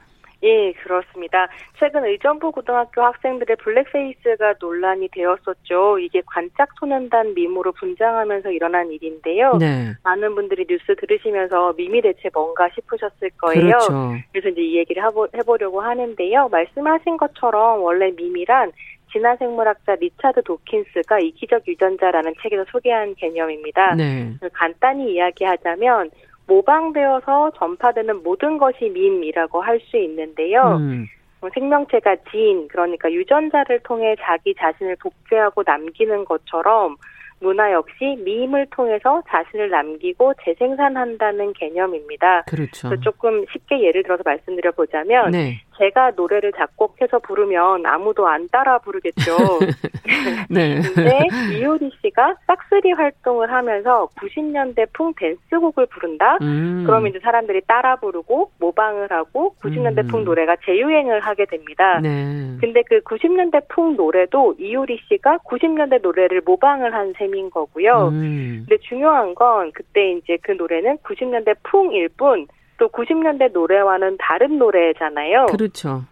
예, 그렇습니다. 최근 의정부 고등학교 학생들의 블랙페이스가 논란이 되었었죠. 이게 관짝 소년단 밈으로 분장하면서 일어난 일인데요. 네. 많은 분들이 뉴스 들으시면서 밈이 대체 뭔가 싶으셨을 거예요. 그렇죠. 그래서 이제 이 얘기를 해보려고 하는데요. 말씀하신 것처럼 원래 밈이란 진화 생물학자 리차드 도킨스가 이기적 유전자라는 책에서 소개한 개념입니다. 네. 간단히 이야기하자면 모방되어서 전파되는 모든 것이 밈이라고 할 수 있는데요. 음. 뭐 생명체가 진, 그러니까 유전자를 통해 자기 자신을 복제하고 남기는 것처럼 문화 역시 밈을 통해서 자신을 남기고 재생산한다는 개념입니다. 그렇죠. 조금 쉽게 예를 들어서 말씀드려 보자면 네. 제가 노래를 작곡해서 부르면 아무도 안 따라 부르겠죠. <laughs> 네. 근데 이효리 씨가 싹쓸이 활동을 하면서 90년대 풍 댄스곡을 부른다? 음. 그러면 이제 사람들이 따라 부르고 모방을 하고 90년대 음. 풍 노래가 재유행을 하게 됩니다. 네. 근데 그 90년대 풍 노래도 이효리 씨가 90년대 노래를 모방을 한 셈인 거고요. 음. 근데 중요한 건 그때 이제 그 노래는 90년대 풍일 뿐 또 90년대 노래와는 다른 노래잖아요. 그렇죠.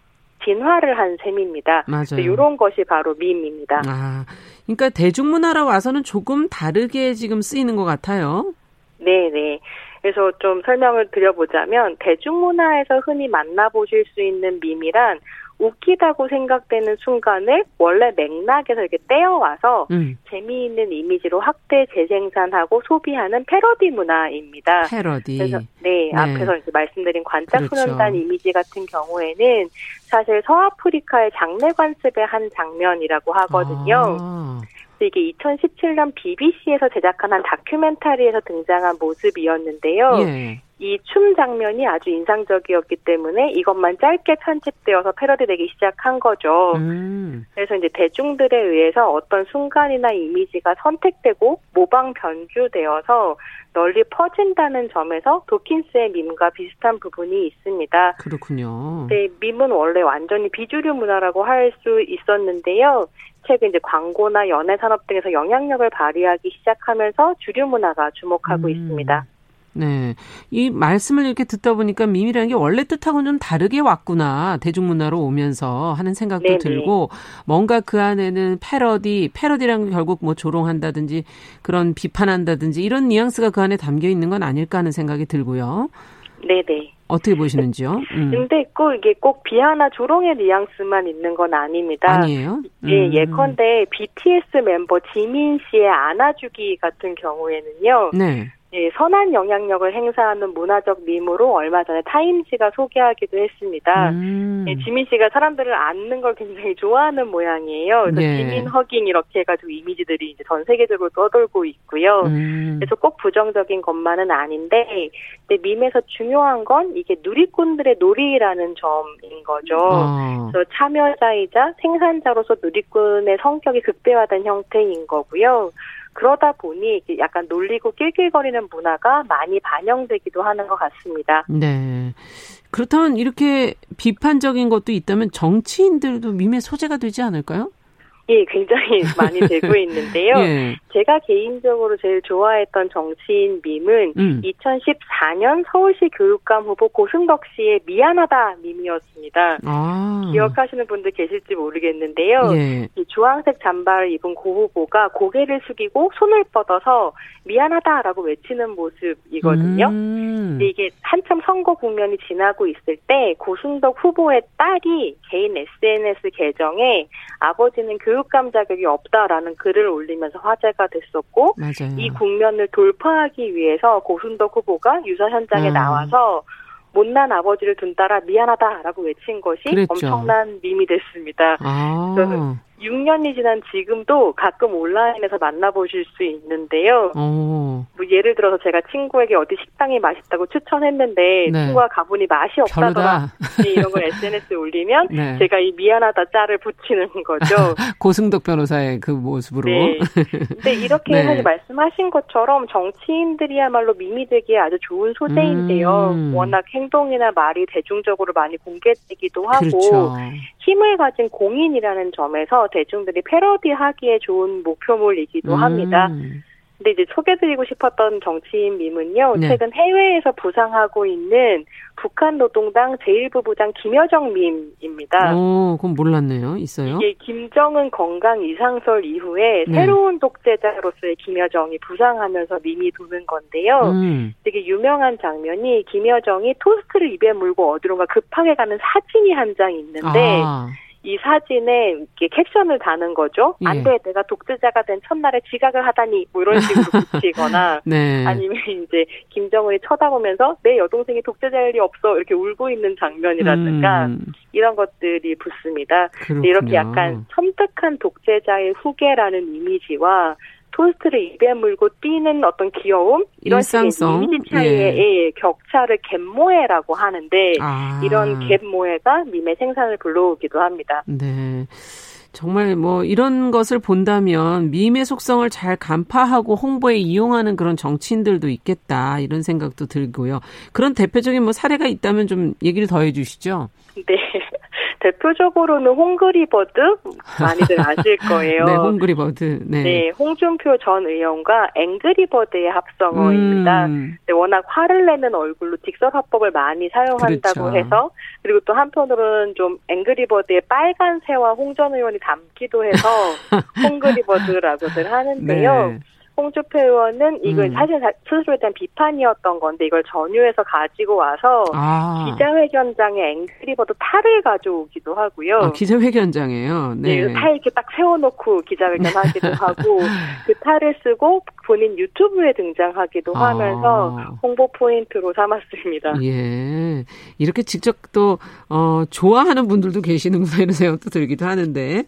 진화를 한 셈입니다. 맞아요. 이런 것이 바로 밈입니다. 아, 그러니까 대중문화로 와서는 조금 다르게 지금 쓰이는 것 같아요. 네, 네. 그래서 좀 설명을 드려보자면 대중문화에서 흔히 만나보실 수 있는 밈이란 웃기다고 생각되는 순간을 원래 맥락에서 이렇게 떼어와서 음. 재미있는 이미지로 확대 재생산하고 소비하는 패러디 문화입니다. 패러디. 그래서 네, 네. 앞에서 이제 말씀드린 관짝소년단 그렇죠. 이미지 같은 경우에는 사실 서아프리카의 장례 관습의 한 장면이라고 하거든요. 아. 이게 2017년 BBC에서 제작한 한 다큐멘터리에서 등장한 모습이었는데요. 예. 이 춤 장면이 아주 인상적이었기 때문에 이것만 짧게 편집되어서 패러디되기 시작한 거죠. 음. 그래서 이제 대중들에 의해서 어떤 순간이나 이미지가 선택되고 모방 변주되어서 널리 퍼진다는 점에서 도킨스의 밈과 비슷한 부분이 있습니다. 그렇군요. 네, 밈은 원래 완전히 비주류 문화라고 할 수 있었는데요. 최근 이제 광고나 연예 산업 등에서 영향력을 발휘하기 시작하면서 주류 문화가 주목하고 음. 있습니다. 네. 이 말씀을 이렇게 듣다 보니까 밈이라는 게 원래 뜻하고는 좀 다르게 왔구나. 대중문화로 오면서 하는 생각도 네네. 들고 뭔가 그 안에는 패러디, 패러디라는 게 결국 뭐 조롱한다든지 그런 비판한다든지 이런 뉘앙스가 그 안에 담겨 있는 건 아닐까 하는 생각이 들고요. 네네. 어떻게 보시는지요? 음. 근데 꼭 이게 꼭 비하나 조롱의 뉘앙스만 있는 건 아닙니다. 아니에요? 예, 음. 예, 예컨대 BTS 멤버 지민 씨의 안아주기 같은 경우에는요. 네. 예, 선한 영향력을 행사하는 문화적 밈으로 얼마 전에 타임지가 소개하기도 했습니다. 음. 예, 지민 씨가 사람들을 안는 걸 굉장히 좋아하는 모양이에요. 그래서 예. 지민 허깅 이렇게 해가지고 이미지들이 이제 전 세계적으로 떠돌고 있고요. 음. 그래서 꼭 부정적인 것만은 아닌데, 근데 밈에서 중요한 건 이게 누리꾼들의 놀이라는 점인 거죠. 어. 그래서 참여자이자 생산자로서 누리꾼의 성격이 극대화된 형태인 거고요. 그러다 보니 약간 놀리고 낄낄거리는 문화가 많이 반영되기도 하는 것 같습니다. 네. 그렇다면 이렇게 비판적인 것도 있다면 정치인들도 밈의 소재가 되지 않을까요? 예, 굉장히 <laughs> 많이 되고 있는데요. 예. 제가 개인적으로 제일 좋아했던 정치인 밈은 음. 2014년 서울시 교육감 후보 고승덕 씨의 미안하다 밈이었습니다. 아. 기억하시는 분들 계실지 모르겠는데요. 예. 이 주황색 잠바를 입은 고 후보가 고개를 숙이고 손을 뻗어서 미안하다라고 외치는 모습이거든요. 음. 이게 한참 선거 국면이 지나고 있을 때 고승덕 후보의 딸이 개인 SNS 계정에 아버지는 교육 교육감 자격이 없다라는 글을 올리면서 화제가 됐었고 맞아요. 이 국면을 돌파하기 위해서 고순덕 후보가 유서 현장에 음. 나와서 못난 아버지를 둔 따라 미안하다라고 외친 것이 그랬죠. 엄청난 밈이 됐습니다. 아. 6년이 지난 지금도 가끔 온라인에서 만나보실 수 있는데요. 뭐 예를 들어서 제가 친구에게 어디 식당이 맛있다고 추천했는데 네. 친구가 가보니 맛이 없다더라 이런 걸 SNS에 올리면 네. 제가 이 미안하다 짤을 붙이는 거죠. <laughs> 고승덕 변호사의 그 모습으로. 네. 근데 이렇게 <laughs> 네. 사실 말씀하신 것처럼 정치인들이야말로 밈이 되기에 아주 좋은 소재인데요. 음. 워낙 행동이나 말이 대중적으로 많이 공개되기도 하고 그렇죠. 힘을 가진 공인이라는 점에서 대중들이 패러디하기에 좋은 목표물이기도 음. 합니다. 근데 이제 소개드리고 싶었던 정치인 밈은요. 네. 최근 해외에서 부상하고 있는 북한 노동당 제1부부장 김여정 밈입니다. 오, 그건 몰랐네요. 있어요? 이게 김정은 건강 이상설 이후에 네. 새로운 독재자로서의 김여정이 부상하면서 밈이 도는 건데요. 음. 되게 유명한 장면이 김여정이 토스트를 입에 물고 어디론가 급하게 가는 사진이 한 장 있는데 아. 이 사진에 이렇게 캡션을 다는 거죠. 예. 안 돼, 내가 독재자가 된 첫날에 지각을 하다니, 뭐 이런 식으로 <laughs> 붙이거나, 네. 아니면 이제 김정은이 쳐다보면서 내 여동생이 독재자일 리 없어 이렇게 울고 있는 장면이라든가 음. 이런 것들이 붙습니다. 이렇게 약간 섬뜩한 독재자의 후계라는 이미지와 토스트를 입에 물고 뛰는 어떤 귀여움 이런 식의 이미지 차이의 예. 격차를 갯모해라고 하는데 아. 이런 갯모해가 밈의 생산을 불러오기도 합니다. 네. 정말 뭐 이런 것을 본다면 밈의 속성을 잘 간파하고 홍보에 이용하는 그런 정치인들도 있겠다 이런 생각도 들고요. 그런 대표적인 뭐 사례가 있다면 좀 얘기를 더 해주시죠. 네. 대표적으로는 홍그리버드 많이들 <laughs> 아실 거예요. 네, 홍그리버드. 네. 네, 홍준표 전 의원과 앵그리버드의 합성어입니다. 음. 네, 워낙 화를 내는 얼굴로 직설 화법을 많이 사용한다고 그렇죠. 해서 그리고 또 한편으로는 좀 앵그리버드의 빨간 새와 홍 전 의원이 닮기도 해서 <laughs> 홍그리버드라고들 하는데요. 네. 홍주표 의원은 이걸 음. 사실 스스로에 대한 비판이었던 건데 이걸 전유해서 가지고 와서 아. 기자회견장에 앵그리버드 탈을 가져오기도 하고요. 아, 기자회견장에요. 네. 네. 탈 이렇게 딱 세워놓고 기자회견 하기도 <laughs> 하고 그 탈을 쓰고 본인 유튜브에 등장하기도 아. 하면서 홍보 포인트로 삼았습니다. 예. 이렇게 직접 또 어, 좋아하는 분들도 계시는구나 이런 생각도 들기도 하는데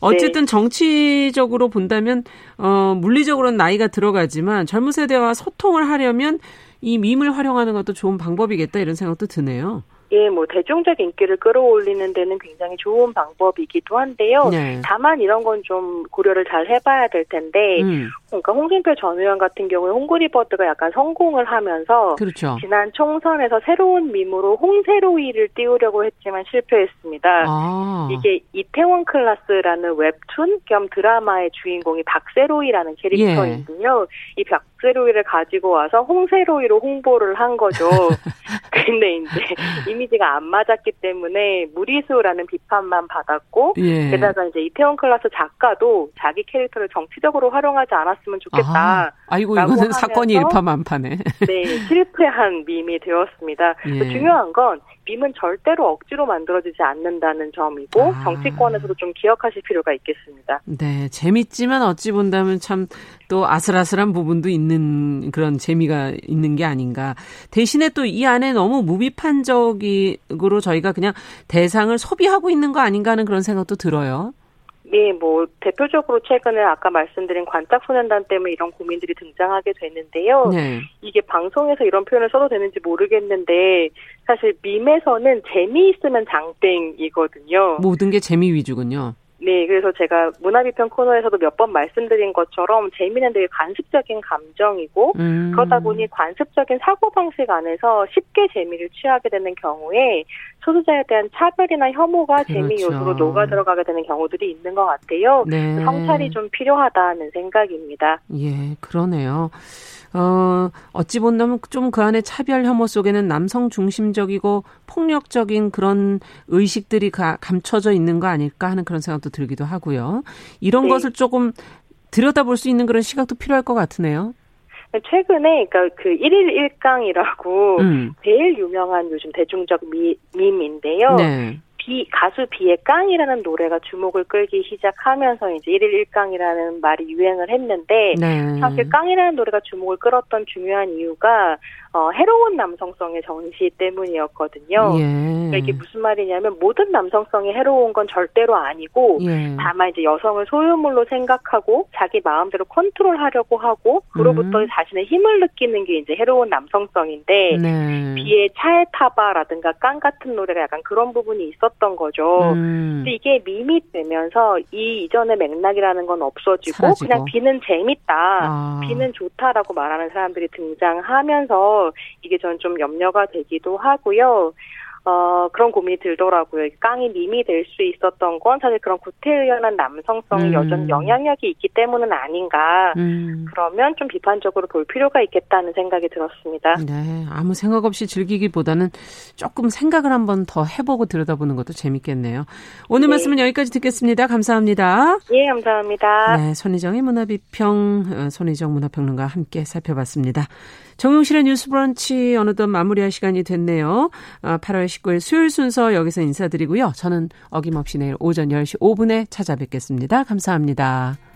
어쨌든 네. 정치적으로 본다면 어, 물리적으로는 나이가 들어가지만 젊은 세대와 소통을 하려면 이 밈을 활용하는 것도 좋은 방법이겠다 이런 생각도 드네요. 예, 뭐 대중적 인기를 끌어올리는 데는 굉장히 좋은 방법이기도 한데요. 네. 다만 이런 건 좀 고려를 잘 해봐야 될 텐데, 음. 그러니까 홍준표 전 의원 같은 경우에 홍그리버드가 약간 성공을 하면서 그렇죠. 지난 총선에서 새로운 밈으로 홍세로이를 띄우려고 했지만 실패했습니다. 아. 이게 이태원 클라스라는 웹툰 겸 드라마의 주인공이 박세로이라는 캐릭터인데요. 예. 이 박, 박세로이를 가지고 와서 홍세로이로 홍보를 한 거죠. <laughs> 근데 이제 이미지가 안 맞았기 때문에 무리수라는 비판만 받았고 예. 게다가 이제 이태원 클라스 작가도 자기 캐릭터를 정치적으로 활용하지 않았으면 좋겠다. 아, 이고 이거는 사건이 일파만파네. 네, 실패한 밈이 되었습니다. <laughs> 예. 중요한 건 밈은 절대로 억지로 만들어지지 않는다는 점이고 아. 정치권에서도 좀 기억하실 필요가 있겠습니다. 네, 재밌지만 어찌 본다면 참 또 아슬아슬한 부분도 있는 그런 재미가 있는 게 아닌가. 대신에 또 이 안에 너무 무비판적으로 저희가 그냥 대상을 소비하고 있는 거 아닌가 하는 그런 생각도 들어요. 네, 뭐 대표적으로 최근에 아까 말씀드린 관짝소년단 때문에 이런 고민들이 등장하게 됐는데요. 네. 이게 방송에서 이런 표현을 써도 되는지 모르겠는데 사실 밈에서는 재미있으면 장땡이거든요. 모든 게 재미 위주군요. 네, 그래서 제가 문화비평 코너에서도 몇 번 말씀드린 것처럼 재미는 되게 관습적인 감정이고 음. 그러다 보니 관습적인 사고방식 안에서 쉽게 재미를 취하게 되는 경우에 소수자에 대한 차별이나 혐오가 그렇죠. 재미 요소로 녹아 들어가게 되는 경우들이 있는 것 같아요. 네. 성찰이 좀 필요하다는 생각입니다. 예, 그러네요. 어, 어찌 본다면 좀 그 안에 차별 혐오 속에는 남성 중심적이고 폭력적인 그런 의식들이 가, 감춰져 있는 거 아닐까 하는 그런 생각도 들기도 하고요. 이런 네. 것을 조금 들여다볼 수 있는 그런 시각도 필요할 것 같으네요. 최근에 그러니까 그 1일 1강이라고 음. 제일 유명한 요즘 대중적 미, 밈인데요. 네. 비 가수 비의 깡이라는 노래가 주목을 끌기 시작하면서 이제 1일 1깡이라는 말이 유행을 했는데 네. 사실 깡이라는 노래가 주목을 끌었던 중요한 이유가 어, 해로운 남성성의 정시 때문이었거든요. 예. 그러니까 이게 무슨 말이냐면 모든 남성성이 해로운 건 절대로 아니고 예. 다만 이제 여성을 소유물로 생각하고 자기 마음대로 컨트롤하려고 하고 그로부터 음. 자신의 힘을 느끼는 게 이제 해로운 남성성인데 네. 비의 차에 타바라든가 깡 같은 노래가 약간 그런 부분이 있었던 거죠. 음. 근데 이게 밈이 되면서 이 이전의 맥락이라는 건 없어지고 사라지고. 그냥 비는 재밌다, 아. 비는 좋다라고 말하는 사람들이 등장하면서 이게 전좀 염려가 되기도 하고요. 어, 그런 고민이 들더라고요. 깡이 밈이 될 수 있었던 건 사실 그런 구태의연한 남성성이 음. 여전히 영향력이 있기 때문은 아닌가. 음. 그러면 좀 비판적으로 볼 필요가 있겠다는 생각이 들었습니다. 네. 아무 생각 없이 즐기기보다는 조금 생각을 한번 더 해보고 들여다보는 것도 재밌겠네요. 오늘 네. 말씀은 여기까지 듣겠습니다. 감사합니다. 예, 감사합니다. 네. 손희정의 문화비평, 어, 손희정 문화평론가와 함께 살펴봤습니다. 정용실의 뉴스 브런치 어느덧 마무리할 시간이 됐네요. 8월 어, 19일 수요일 순서 여기서 인사드리고요. 저는 어김없이 내일 오전 10시 5분에 찾아뵙겠습니다. 감사합니다.